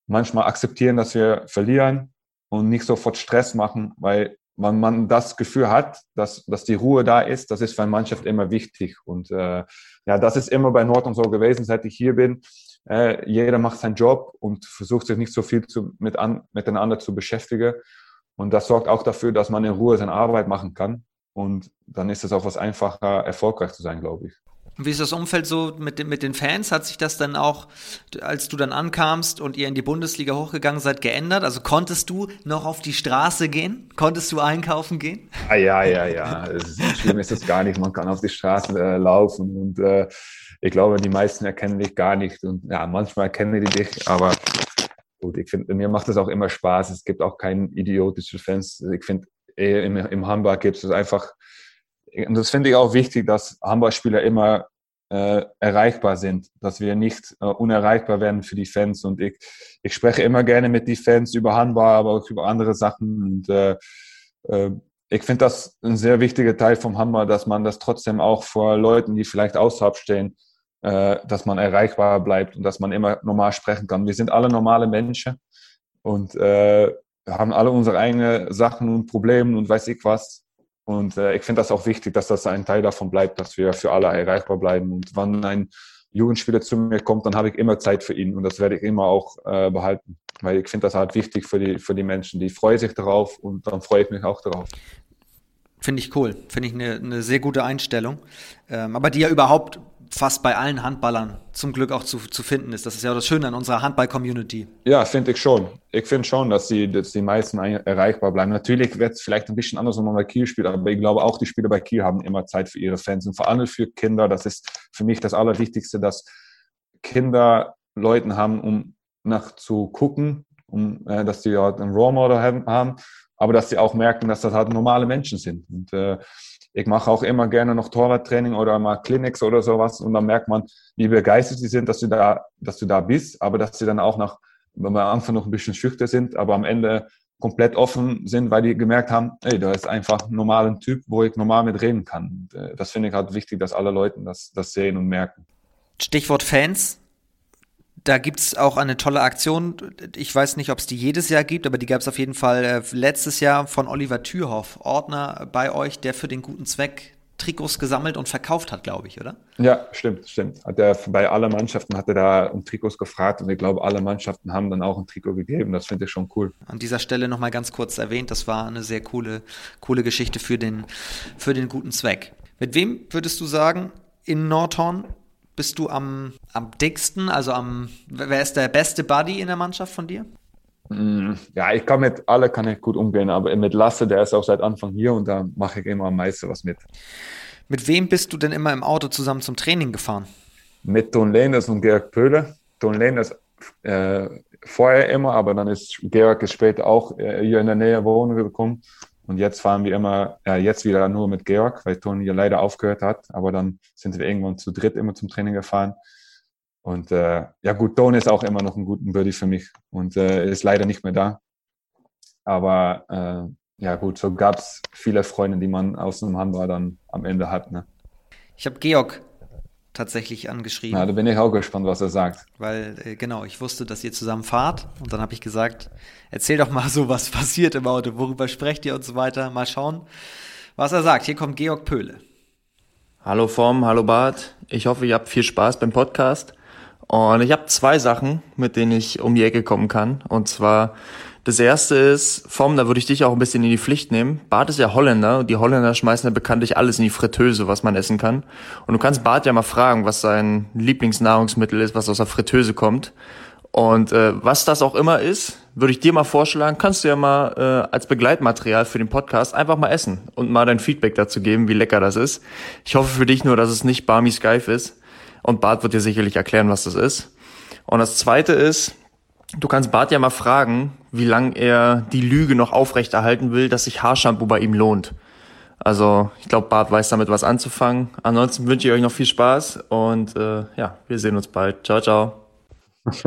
manchmal akzeptieren, dass wir verlieren und nicht sofort Stress machen, weil man, man das Gefühl hat, dass, dass die Ruhe da ist, das ist für eine Mannschaft immer wichtig. Und äh, ja, das ist immer bei Nordhorn so gewesen, seit ich hier bin. Äh, jeder macht seinen Job und versucht sich nicht so viel zu, mit an, miteinander zu beschäftigen. Und das sorgt auch dafür, dass man in Ruhe seine Arbeit machen kann. Und dann ist es auch was einfacher, erfolgreich zu sein, glaube ich. Und wie ist das Umfeld so mit, den, mit den Fans? Hat sich das dann auch, als du dann ankamst und ihr in die Bundesliga hochgegangen seid, geändert? Also konntest du noch auf die Straße gehen? Konntest du einkaufen gehen? Ah, ja, ja, ja. Schlimm ist es gar nicht. Man kann auf die Straße äh, laufen und äh, ich glaube, die meisten erkennen dich gar nicht. Und ja, manchmal erkennen die dich, aber gut, ich finde, mir macht es auch immer Spaß. Es gibt auch keine idiotische Fans. Ich finde, im, im Hamburg gibt es einfach und das finde ich auch wichtig, dass Handballspieler immer äh, erreichbar sind, dass wir nicht äh, unerreichbar werden für die Fans. Und ich, ich spreche immer gerne mit den Fans über Handball, aber auch über andere Sachen. Und äh, äh, ich finde das ein sehr wichtiger Teil vom Handball, dass man das trotzdem auch vor Leuten, die vielleicht außerhalb stehen, äh, dass man erreichbar bleibt und dass man immer normal sprechen kann. Wir sind alle normale Menschen und äh, haben alle unsere eigenen Sachen und Probleme und weiß ich was. Und äh, ich finde das auch wichtig, dass das ein Teil davon bleibt, dass wir für alle erreichbar bleiben. Und wenn ein Jugendspieler zu mir kommt, dann habe ich immer Zeit für ihn und das werde ich immer auch äh, behalten, weil ich finde das halt wichtig für die, für die Menschen. Die freuen sich darauf und dann freue ich mich auch darauf. Finde ich cool, finde ich eine, eine sehr gute Einstellung. Ähm, aber die ja überhaupt fast bei allen Handballern zum Glück auch zu, zu finden ist. Das ist ja das Schöne an unserer Handball-Community. Ja, finde ich schon. Ich finde schon, dass die, dass die meisten erreichbar bleiben. Natürlich wird es vielleicht ein bisschen anders, wenn man bei Kiel spielt, aber ich glaube auch, die Spieler bei Kiel haben immer Zeit für ihre Fans und vor allem für Kinder. Das ist für mich das Allerwichtigste, dass Kinder Leuten haben, um nach zu gucken, um, äh, dass die halt ein Role Model haben, aber dass sie auch merken, dass das halt normale Menschen sind. Und äh, ich mache auch immer gerne noch Torwarttraining oder mal Clinics oder sowas und dann merkt man, wie begeistert sie sind, dass du da, dass du da bist, aber dass sie dann auch noch, wenn wir am Anfang noch ein bisschen schüchtern sind, aber am Ende komplett offen sind, weil die gemerkt haben, ey, da ist einfach ein normaler Typ, wo ich normal mit reden kann. Äh, das finde ich halt wichtig, dass alle Leute das, das sehen und merken. Stichwort Fans. Da gibt es auch eine tolle Aktion. Ich weiß nicht, ob es die jedes Jahr gibt, aber die gab es auf jeden Fall äh, letztes Jahr von Oliver Thürhoff, Ordner bei euch, der für den guten Zweck Trikots gesammelt und verkauft hat, glaube ich, oder? Ja, stimmt, stimmt. Hat er bei allen Mannschaften hat er da um Trikots gefragt und ich glaube, alle Mannschaften haben dann auch ein Trikot gegeben. Das finde ich schon cool. An dieser Stelle nochmal ganz kurz erwähnt, das war eine sehr coole, coole Geschichte für den, für den guten Zweck. Mit wem würdest du sagen, in Nordhorn bist du am, am dicksten? Also am, wer ist der beste Buddy in der Mannschaft von dir? Mm, ja, ich kann mit alle kann ich gut umgehen, aber mit Lasse, der ist auch seit Anfang hier und da mache ich immer am meisten was mit. Mit wem bist du denn immer im Auto zusammen zum Training gefahren? Mit Ton Lehners und Georg Pöhle. Ton Lehners äh, vorher immer, aber dann ist Georg später auch äh, hier in der Nähe wohnen gekommen. Und jetzt fahren wir immer, ja, jetzt wieder nur mit Georg, weil Toni ja leider aufgehört hat. Aber dann sind wir irgendwann zu dritt immer zum Training gefahren. Und äh, ja gut, Toni ist auch immer noch ein guter Buddy für mich und äh, ist leider nicht mehr da. Aber äh, ja gut, so gab es viele Freunde, die man aus einem Handball dann am Ende hat. Ne? Ich habe Georg tatsächlich angeschrieben. Na, da bin ich auch gespannt, was er sagt. Weil, äh, genau, ich wusste, dass ihr zusammen fahrt. Und dann habe ich gesagt, erzähl doch mal so, was passiert im Auto, worüber sprecht ihr und so weiter. Mal schauen, was er sagt. Hier kommt Georg Pöhle. Hallo Form, hallo Bart. Ich hoffe, ihr habt viel Spaß beim Podcast. Und ich habe zwei Sachen, mit denen ich um die Ecke kommen kann. Und zwar das erste ist, Form, da würde ich dich auch ein bisschen in die Pflicht nehmen. Bart ist ja Holländer und die Holländer schmeißen ja bekanntlich alles in die Fritteuse, was man essen kann. Und du kannst Bart ja mal fragen, was sein Lieblingsnahrungsmittel ist, was aus der Fritteuse kommt. Und äh, was das auch immer ist, würde ich dir mal vorschlagen, kannst du ja mal äh, als Begleitmaterial für den Podcast einfach mal essen und mal dein Feedback dazu geben, wie lecker das ist. Ich hoffe für dich nur, dass es nicht Barmy Skype ist. Und Bart wird dir sicherlich erklären, was das ist. Und das zweite ist, Du kannst Bart ja mal fragen, wie lange er die Lüge noch aufrechterhalten will, dass sich Haarshampoo bei ihm lohnt. Also ich glaube, Bart weiß damit was anzufangen. Ansonsten wünsche ich euch noch viel Spaß und äh, ja, wir sehen uns bald. Ciao, ciao.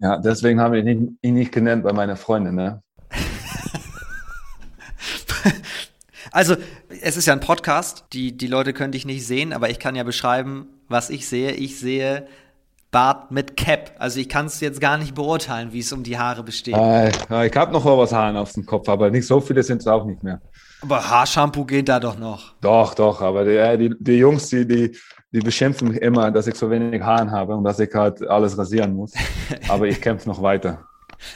ja, deswegen habe ich ihn nicht genannt bei meiner Freundin, ne? Also, es ist ja ein Podcast, die, die Leute können dich nicht sehen, aber ich kann ja beschreiben, was ich sehe. Ich sehe Bart mit Cap. Also ich kann es jetzt gar nicht beurteilen, wie es um die Haare besteht. Äh, ich habe noch was Haaren auf dem Kopf, aber nicht so viele sind es auch nicht mehr. Aber Haarshampoo geht da doch noch. Doch, doch, aber die, die, die Jungs, die, die, die beschimpfen mich immer, dass ich so wenig Haaren habe und dass ich halt alles rasieren muss. aber ich kämpfe noch weiter.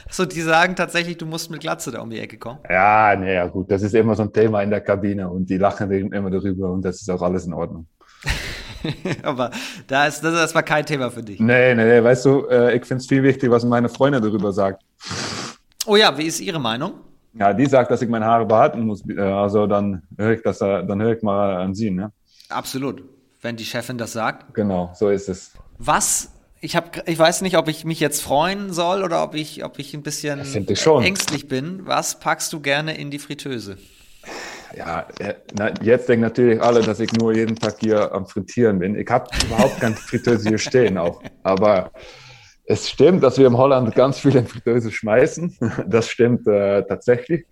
Achso, die sagen tatsächlich, du musst mit Glatze da um die Ecke kommen. Ja, naja, gut, das ist immer so ein Thema in der Kabine und die lachen immer darüber und das ist auch alles in Ordnung. Aber da ist, das, das war kein Thema für dich. Nee, nee, nee. Weißt du, äh, ich finde es viel wichtig, was meine Freundin darüber sagt. Oh ja, wie ist ihre Meinung? Ja, die sagt, dass ich meine Haare behalten muss. Äh, also dann höre ich, das, dann höre ich mal an sie, ne? Absolut. Wenn die Chefin das sagt. Genau, so ist es. Was ich habe, ich weiß nicht, ob ich mich jetzt freuen soll oder ob ich, ob ich ein bisschen ich ängstlich bin. Was packst du gerne in die Fritteuse? Ja, jetzt denken natürlich alle, dass ich nur jeden Tag hier am Frittieren bin. Ich habe überhaupt kein Fritteuse hier stehen auch. Aber es stimmt, dass wir in Holland ganz viel in Fritteuse schmeißen. Das stimmt äh, tatsächlich.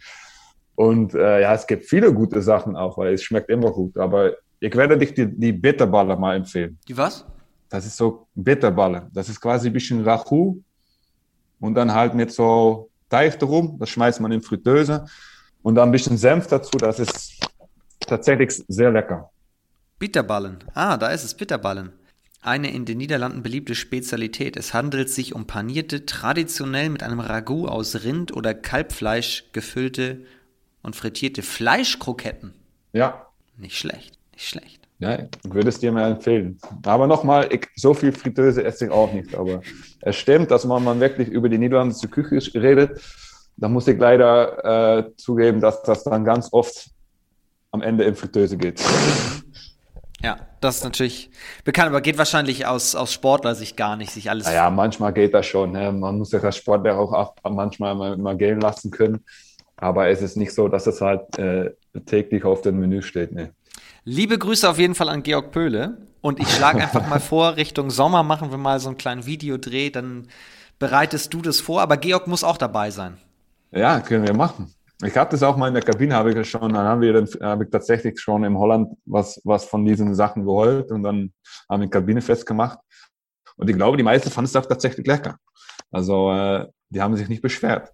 Und äh, ja, es gibt viele gute Sachen auch, weil es schmeckt immer gut. Aber ich werde dich die, die Bitterballe mal empfehlen. Die was? Das ist so Bitterballe. Das ist quasi ein bisschen Ragout und dann halt mit so Teig drum. Das schmeißt man in Fritteuse. Und dann ein bisschen Senf dazu, das ist tatsächlich sehr lecker. Bitterballen. Ah, da ist es, Bitterballen. Eine in den Niederlanden beliebte Spezialität. Es handelt sich um panierte, traditionell mit einem Ragout aus Rind oder Kalbfleisch gefüllte und frittierte Fleischkroketten. Ja. Nicht schlecht, nicht schlecht. Ja, ich würde es dir mal empfehlen. Aber nochmal, so viel Fritteuse esse ich auch nicht. Aber es stimmt, dass man, man wirklich über die niederländische Küche redet da muss ich leider äh, zugeben, dass das dann ganz oft am Ende in Fritteuse geht. Ja, das ist natürlich bekannt, aber geht wahrscheinlich aus, aus Sportler-Sicht gar nicht, sich alles. Naja, manchmal geht das schon. Ne? Man muss sich als Sportler auch manchmal mal, mal gehen lassen können. Aber es ist nicht so, dass es halt äh, täglich auf dem Menü steht. Ne? Liebe Grüße auf jeden Fall an Georg Pöhle. Und ich schlage einfach mal vor, Richtung Sommer machen wir mal so einen kleinen Videodreh, dann bereitest du das vor. Aber Georg muss auch dabei sein. Ja, können wir machen. Ich habe das auch mal in der Kabine, habe ich schon, dann haben wir dann, habe ich tatsächlich schon in Holland was, was von diesen Sachen geholt und dann haben wir die Kabine festgemacht. Und ich glaube, die meisten fanden es auch tatsächlich lecker. Also, äh, die haben sich nicht beschwert.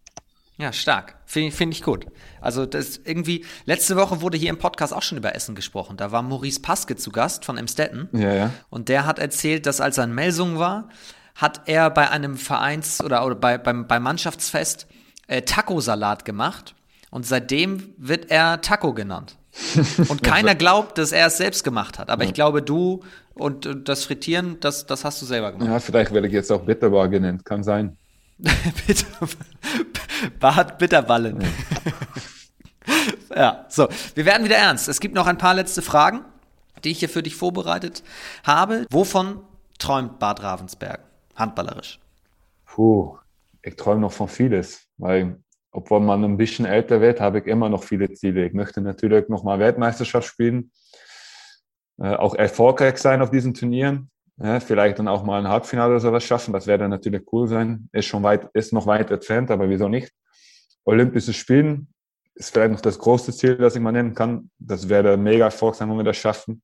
Ja, stark. Finde find ich gut. Also, das irgendwie, letzte Woche wurde hier im Podcast auch schon über Essen gesprochen. Da war Maurice Paske zu Gast von Emstetten. Ja, ja. Und der hat erzählt, dass als er in Melsungen war, hat er bei einem Vereins- oder, oder bei, beim, beim Mannschaftsfest äh, Taco-Salat gemacht und seitdem wird er Taco genannt. Und keiner glaubt, dass er es selbst gemacht hat. Aber ja. ich glaube, du und, das Frittieren, das, das hast du selber gemacht. Ja, vielleicht werde ich jetzt auch Bitterbar genannt. Kann sein. Bart Bitterballen. Ja. ja, so. Wir werden wieder ernst. Es gibt noch ein paar letzte Fragen, die ich hier für dich vorbereitet habe. Wovon träumt Bart Ravensberg? Handballerisch. Puh, ich träume noch von vieles, weil obwohl man ein bisschen älter wird, habe ich immer noch viele Ziele. Ich möchte natürlich nochmal Weltmeisterschaft spielen, äh, auch erfolgreich sein auf diesen Turnieren. Ja, vielleicht dann auch mal ein Halbfinale oder sowas schaffen. Das wäre dann natürlich cool sein. Ist schon weit, ist noch weit entfernt, aber wieso nicht? Olympische Spielen ist vielleicht noch das größte Ziel, das ich mal nennen kann. Das wäre mega Erfolg sein, wenn wir das schaffen.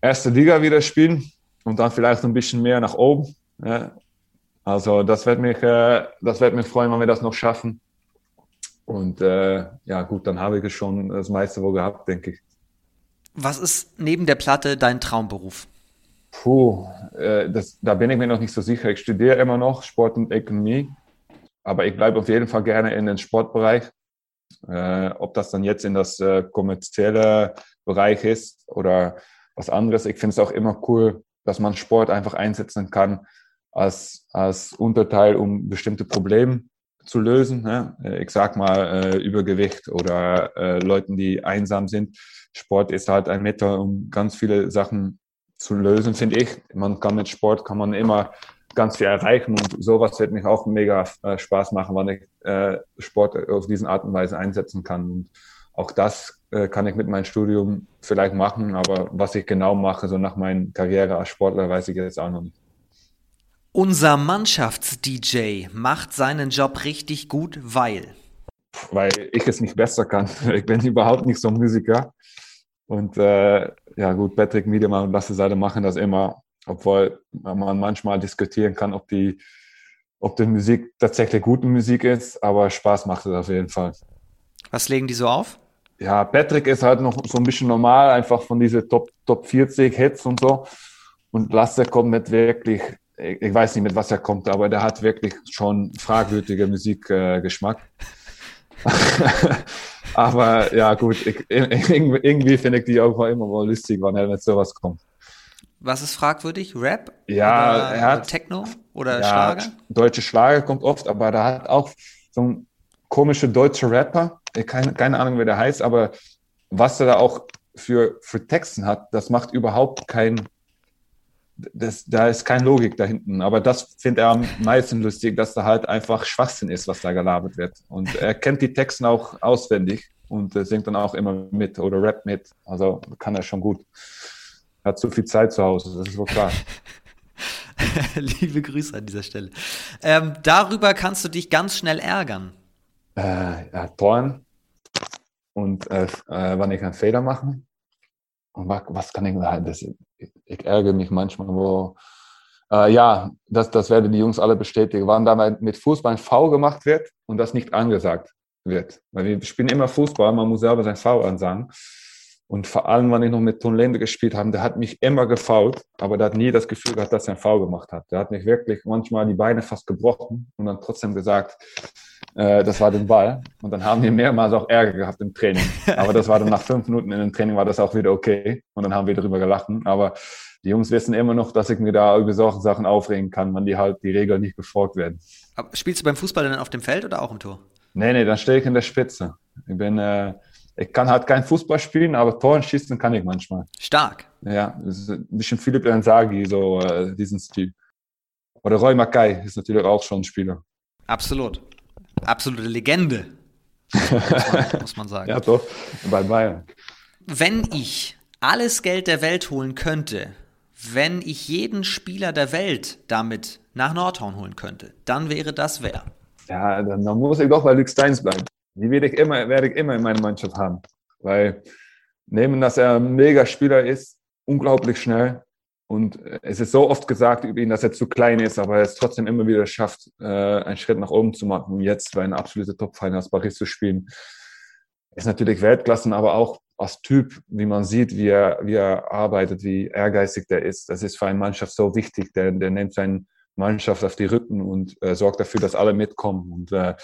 Erste Liga wieder spielen und dann vielleicht ein bisschen mehr nach oben. Ja. Also das wird mich, äh, das wird mich freuen, wenn wir das noch schaffen. Und äh, ja gut, dann habe ich es schon das meiste wohl gehabt, denke ich. Was ist neben der Platte dein Traumberuf? Puh, äh, das, da bin ich mir noch nicht so sicher. Ich studiere immer noch Sport und Ökonomie, aber ich bleibe auf jeden Fall gerne in den Sportbereich. Äh, ob das dann jetzt in das äh, kommerzielle Bereich ist oder was anderes. Ich finde es auch immer cool, dass man Sport einfach einsetzen kann als, als Unterteil, um bestimmte Probleme zu lösen. Ne? Ich sag mal äh, Übergewicht oder äh, Leuten, die einsam sind. Sport ist halt ein Mittel, um ganz viele Sachen zu lösen, finde ich. Man kann mit Sport kann man immer ganz viel erreichen und sowas wird mich auch mega äh, Spaß machen, wenn ich äh, Sport auf diesen Art und Weise einsetzen kann. Und auch das äh, kann ich mit meinem Studium vielleicht machen, aber was ich genau mache, so nach meiner Karriere als Sportler, weiß ich jetzt auch noch nicht. Unser Mannschafts-DJ macht seinen Job richtig gut, weil? Weil ich es nicht besser kann. Ich bin überhaupt nicht so ein Musiker. Und äh, ja gut, Patrick Miedemann und Lasse Seide machen das immer, obwohl man manchmal diskutieren kann, ob die, ob die Musik tatsächlich gute Musik ist, aber Spaß macht es auf jeden Fall. Was legen die so auf? Ja, Patrick ist halt noch so ein bisschen normal, einfach von diese Top, Top 40 Hits und so. Und Lasse kommt mit wirklich ich weiß nicht, mit was er kommt, aber der hat wirklich schon fragwürdige Musikgeschmack. Äh, aber ja, gut, ich, irgendwie finde ich die auch immer mal lustig, wenn er mit sowas kommt. Was ist fragwürdig? Rap? Ja, oder, er hat, Techno oder ja, Schlager? Deutsche Schlager kommt oft, aber da hat auch so ein komischer deutscher Rapper, keine, keine Ahnung, wer der heißt, aber was er da auch für, für Texten hat, das macht überhaupt keinen das, da ist keine Logik da hinten. Aber das findet er am meisten lustig, dass da halt einfach Schwachsinn ist, was da gelabert wird. Und er kennt die Texte auch auswendig und äh, singt dann auch immer mit oder rappt mit. Also kann er schon gut. Er hat zu viel Zeit zu Hause, das ist wohl klar. Liebe Grüße an dieser Stelle. Ähm, darüber kannst du dich ganz schnell ärgern. Äh, ja, Toren und äh, äh, wann ich einen Fehler machen. Und was, was kann ich sagen? Das, ich, ärgere mich manchmal, wo, äh, ja, das, das werden die Jungs alle bestätigen, wann da mit Fußball ein V gemacht wird und das nicht angesagt wird. Weil wir spielen immer Fußball, man muss selber sein V ansagen. Und vor allem, wenn ich noch mit Ton Lende gespielt habe, der hat mich immer gefault, aber der hat nie das Gefühl gehabt, dass er ein Foul gemacht hat. Der hat mich wirklich manchmal die Beine fast gebrochen und dann trotzdem gesagt, äh, das war den Ball. Und dann haben wir mehrmals auch Ärger gehabt im Training. Aber das war dann nach fünf Minuten in dem Training war das auch wieder okay. Und dann haben wir darüber gelacht. Aber die Jungs wissen immer noch, dass ich mir da über solche Sachen aufregen kann, wenn die halt die Regeln nicht befolgt werden. Aber spielst du beim Fußball dann auf dem Feld oder auch im Tor? Nee, nee, dann stehe ich in der Spitze. Ich bin, äh, ich kann halt kein Fußball spielen, aber Toren schießen kann ich manchmal. Stark. Ja, das ist ein bisschen Philipp Ensagi, so äh, diesen Stil. Oder Roy Mackay ist natürlich auch schon ein Spieler. Absolut. Absolute Legende. Muss man, muss man sagen. ja, doch, bei Bayern. Wenn ich alles Geld der Welt holen könnte, wenn ich jeden Spieler der Welt damit nach Nordhorn holen könnte, dann wäre das wer? Ja, dann, dann muss ich doch bei Luke Steins bleiben. Die werde ich immer, werde ich immer in meiner Mannschaft haben. Weil neben, dass er ein mega Spieler ist, unglaublich schnell. Und es ist so oft gesagt über ihn, dass er zu klein ist, aber er es trotzdem immer wieder schafft, äh, einen Schritt nach oben zu machen. Jetzt bei einer absoluten Top-Final aus Paris zu spielen. Ist natürlich Weltklassen, aber auch als Typ, wie man sieht, wie er, wie er arbeitet, wie ehrgeizig der ist. Das ist für eine Mannschaft so wichtig. Der, der nimmt seine Mannschaft auf die Rücken und äh, sorgt dafür, dass alle mitkommen. Und äh,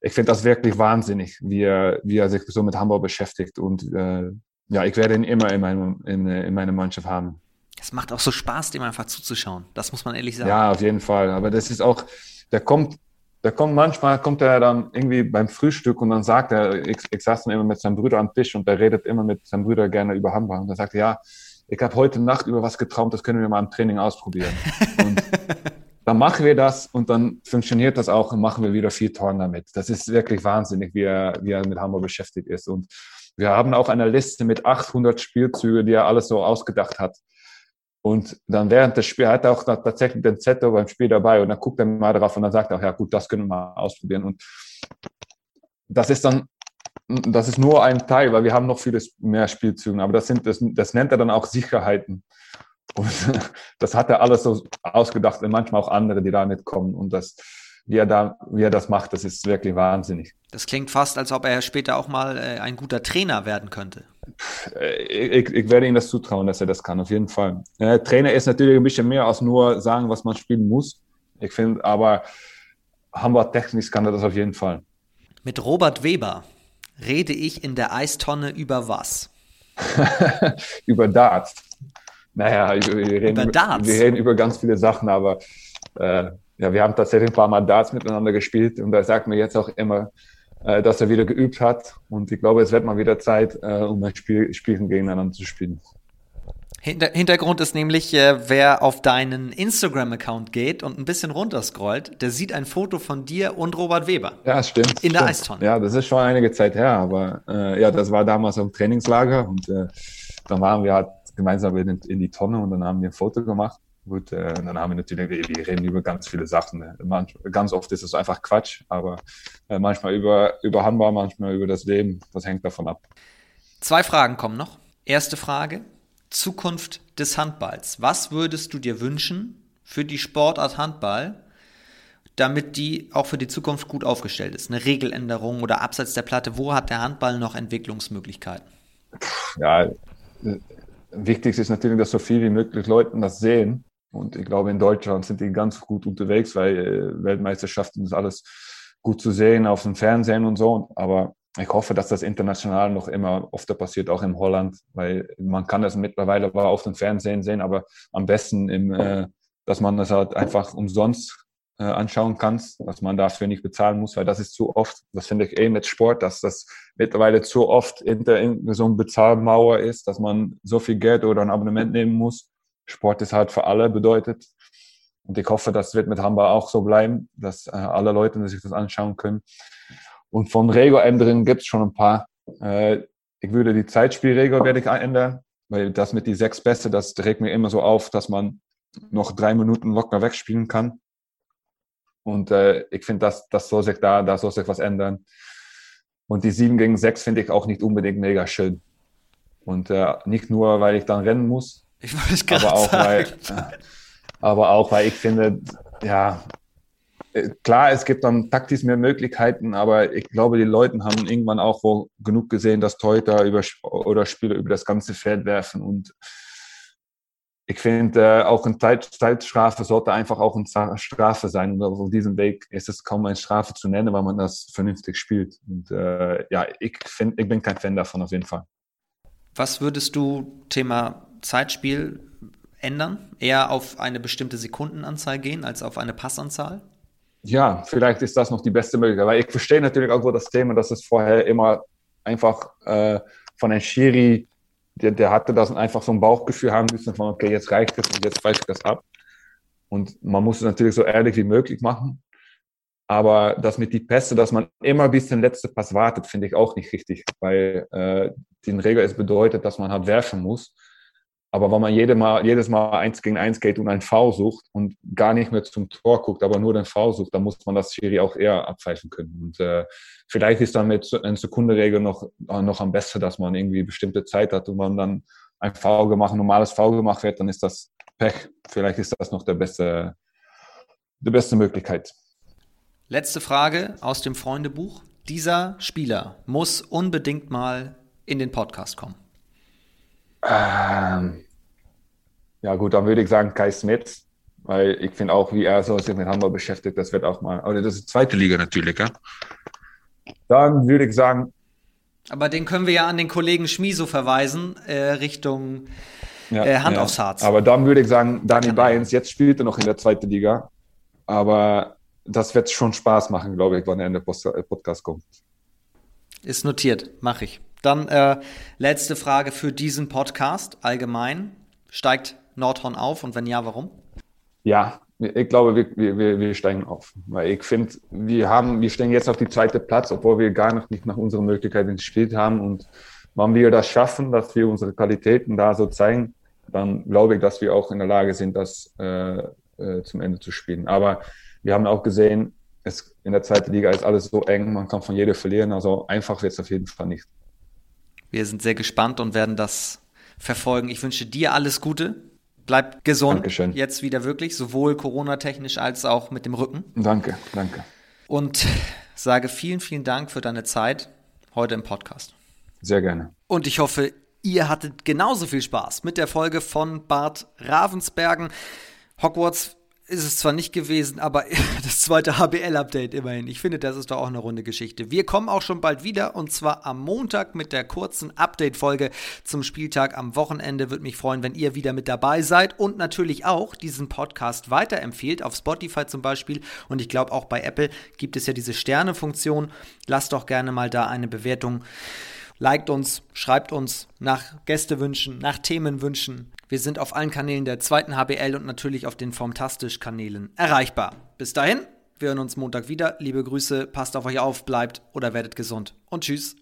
ich finde das wirklich wahnsinnig, wie er, wie er sich so mit Hamburg beschäftigt. Und äh, ja, ich werde ihn immer in, meinem, in, in meiner Mannschaft haben. Es macht auch so Spaß, dem einfach zuzuschauen. Das muss man ehrlich sagen. Ja, auf jeden Fall. Aber das ist auch, der kommt, der kommt manchmal, kommt er dann irgendwie beim Frühstück und dann sagt er, ich, ich saß dann immer mit seinem Bruder am Tisch und der redet immer mit seinem Bruder gerne über Hamburg. Und er sagt, ja, ich habe heute Nacht über was geträumt, das können wir mal im Training ausprobieren. und dann machen wir das und dann funktioniert das auch und machen wir wieder vier Toren damit. Das ist wirklich wahnsinnig, wie er, wie er mit Hamburg beschäftigt ist. Und wir haben auch eine Liste mit 800 Spielzügen, die er alles so ausgedacht hat. Und dann während des Spiels hat er auch tatsächlich den Zettel beim Spiel dabei und dann guckt er mal drauf und dann sagt er auch, ja gut, das können wir mal ausprobieren. Und das ist dann, das ist nur ein Teil, weil wir haben noch vieles mehr Spielzüge, aber das sind, das, das nennt er dann auch Sicherheiten. Und das hat er alles so ausgedacht und manchmal auch andere, die da mitkommen. Und das, wie er da, wie er das macht, das ist wirklich wahnsinnig. Das klingt fast, als ob er später auch mal äh, ein guter Trainer werden könnte. Ich, ich, werde ihm das zutrauen, dass er das kann, auf jeden Fall. Äh, Trainer ist natürlich ein bisschen mehr als nur sagen, was man spielen muss. Ich finde, aber Hamburg technisch kann er das auf jeden Fall. Mit Robert Weber rede ich in der Eistonne über was? über Darts. Naja, wir reden über, Darts. wir reden über ganz viele Sachen, aber äh, ja, wir haben tatsächlich ein paar Mal Darts miteinander gespielt und er sagt mir jetzt auch immer, äh, dass er wieder geübt hat und ich glaube, es wird mal wieder Zeit, äh, um ein Spiel, Spielchen gegeneinander zu spielen. Hinter Hintergrund ist nämlich, äh, wer auf deinen Instagram-Account geht und ein bisschen runterscrollt, der sieht ein Foto von dir und Robert Weber. Ja, stimmt. In stimmt. der Eistonne. Ja, das ist schon einige Zeit her, aber äh, ja, das war damals im Trainingslager und äh, dann waren wir halt gemeinsam in, in, die Tonne und dann haben wir ein Foto gemacht. Gut, äh, dann haben wir natürlich, wir reden über ganz viele Sachen. Ne? Manch, ganz oft ist es einfach Quatsch, aber äh, manchmal über, über Handball, manchmal über das Leben. Das hängt davon ab. Zwei Fragen kommen noch. Erste Frage. Zukunft des Handballs. Was würdest du dir wünschen für die Sportart Handball, damit die auch für die Zukunft gut aufgestellt ist? Eine Regeländerung oder abseits der Platte, wo hat der Handball noch Entwicklungsmöglichkeiten? Ja, wichtig ist natürlich, dass so viel wie möglich Leute das sehen. Und ich glaube, in Deutschland sind die ganz gut unterwegs, weil äh, Weltmeisterschaften ist alles gut zu sehen auf dem Fernsehen und so. Aber ich hoffe, dass das international noch immer öfter passiert, auch in Holland, weil man kann das mittlerweile aber auf dem Fernsehen sehen, aber am besten, im, äh, dass man das halt einfach umsonst äh, anschauen kann, dass man dafür nicht bezahlen muss, weil das ist zu oft, das finde ich eh mit Sport, dass das mittlerweile zu oft hinter so einer Bezahlmauer ist, dass man so viel Geld oder ein Abonnement nehmen muss. Sport ist halt für alle bedeutet. Und ich hoffe, das wird mit Handball auch so bleiben, dass äh, alle Leute sich das anschauen können. Und von Regeländerungen gibt es schon ein paar. Äh, ich würde die Zeitspielregel werde ich ändern, weil das mit die sechs Beste, das regt mir immer so auf, dass man noch drei Minuten locker wegspielen kann. Und äh, ich finde, das, das soll sich da, da soll sich was ändern. Und die sieben gegen sechs finde ich auch nicht unbedingt mega schön. Und äh, nicht nur, weil ich dann rennen muss, ich wollte aber auch, sagen. weil, aber auch, weil ich finde, ja, äh, klar, es gibt dann taktisch mehr Möglichkeiten, aber ich glaube, die Leute haben irgendwann auch wohl genug gesehen, dass Teuter über, oder Spieler über das ganze Feld werfen. Und ich finde, äh, auch eine Zeit, Zeitstrafe sollte einfach auch eine Strafe sein. Und auf diesem Weg ist es kaum eine Strafe zu nennen, weil man das vernünftig spielt. Und äh, ja, ich, find, ich bin kein Fan davon auf jeden Fall. Was würdest du Thema Zeitspiel ändern? Eher auf eine bestimmte Sekundenanzahl gehen als auf eine Passanzahl? ja, vielleicht ist das noch die beste Möglichkeit. Weil ich verstehe natürlich auch so das Thema, dass es vorher immer einfach äh, von einem Schiri, der, der hatte das einfach so ein Bauchgefühl haben müssen von, okay, jetzt reicht es und jetzt weicht das ab. Und man muss es natürlich so ehrlich wie möglich machen. Aber das mit die Pässe, dass man immer bis zum letzten Pass wartet, finde ich auch nicht richtig, weil äh, den Regel es bedeutet, dass man halt werfen muss. Aber wenn man jede Mal, jedes Mal eins gegen eins geht und einen V sucht und gar nicht mehr zum Tor guckt, aber nur den V sucht, dann muss man das Schiri auch eher abpfeifen können. Und äh, vielleicht ist dann mit einer Sekundenregel noch, äh, noch am besten, dass man irgendwie bestimmte Zeit hat und man dann ein V gemacht, ein normales V gemacht wird, dann ist das Pech. Vielleicht ist das noch der beste, die beste Möglichkeit. Letzte Frage aus dem Freundebuch. Dieser Spieler muss unbedingt mal in den Podcast kommen. Ähm, ja gut, dann würde ich sagen Kai Smith, weil ich finde auch, wie er so sich mit Hamburg beschäftigt, das wird auch mal, oder das ist zweite Liga natürlich, ja. Dann würde ich sagen. Aber den können wir ja an den Kollegen Schmiso verweisen, äh, Richtung ja, äh, Hand ja. aufs Harz. Aber dann würde ich sagen, Dani Bayens, jetzt spielt er noch in der zweiten Liga, aber das wird schon Spaß machen, glaube ich, wenn er in der Podcast kommt. Ist notiert, mache ich. Dann äh, letzte Frage für diesen Podcast allgemein. Steigt Nordhorn auf und wenn ja, warum? Ja, ich glaube, wir, wir, wir steigen auf. Weil ich finde, wir haben, wir stehen jetzt auf die zweite Platz, obwohl wir gar noch nicht nach unseren Möglichkeiten gespielt haben. Und wenn wir das schaffen, dass wir unsere Qualitäten da so zeigen, dann glaube ich, dass wir auch in der Lage sind, das äh, äh, zum Ende zu spielen. Aber wir haben auch gesehen, es, in der zweiten Liga ist alles so eng, man kann von jedem verlieren. Also einfach wird es auf jeden Fall nicht. Wir sind sehr gespannt und werden das verfolgen. Ich wünsche dir alles Gute. Bleib gesund. Dankeschön. Jetzt wieder wirklich, sowohl Corona-technisch als auch mit dem Rücken. Danke, danke. Und sage vielen, vielen Dank für deine Zeit heute im Podcast. Sehr gerne. Und ich hoffe, ihr hattet genauso viel Spaß mit der Folge von Bart Ravensbergen. Hogwarts ist es zwar nicht gewesen, aber das zweite HBL-Update immerhin. Ich finde, das ist doch auch eine runde Geschichte. Wir kommen auch schon bald wieder und zwar am Montag mit der kurzen Update-Folge zum Spieltag am Wochenende. Würde mich freuen, wenn ihr wieder mit dabei seid und natürlich auch diesen Podcast weiterempfehlt, auf Spotify zum Beispiel. Und ich glaube auch bei Apple gibt es ja diese Sterne-Funktion. Lasst doch gerne mal da eine Bewertung Liked uns, schreibt uns nach Gästewünschen, nach Themenwünschen. Wir sind auf allen Kanälen der zweiten HBL und natürlich auf den Formtastisch-Kanälen erreichbar. Bis dahin, wir hören uns Montag wieder. Liebe Grüße, passt auf euch auf, bleibt oder werdet gesund. Und tschüss.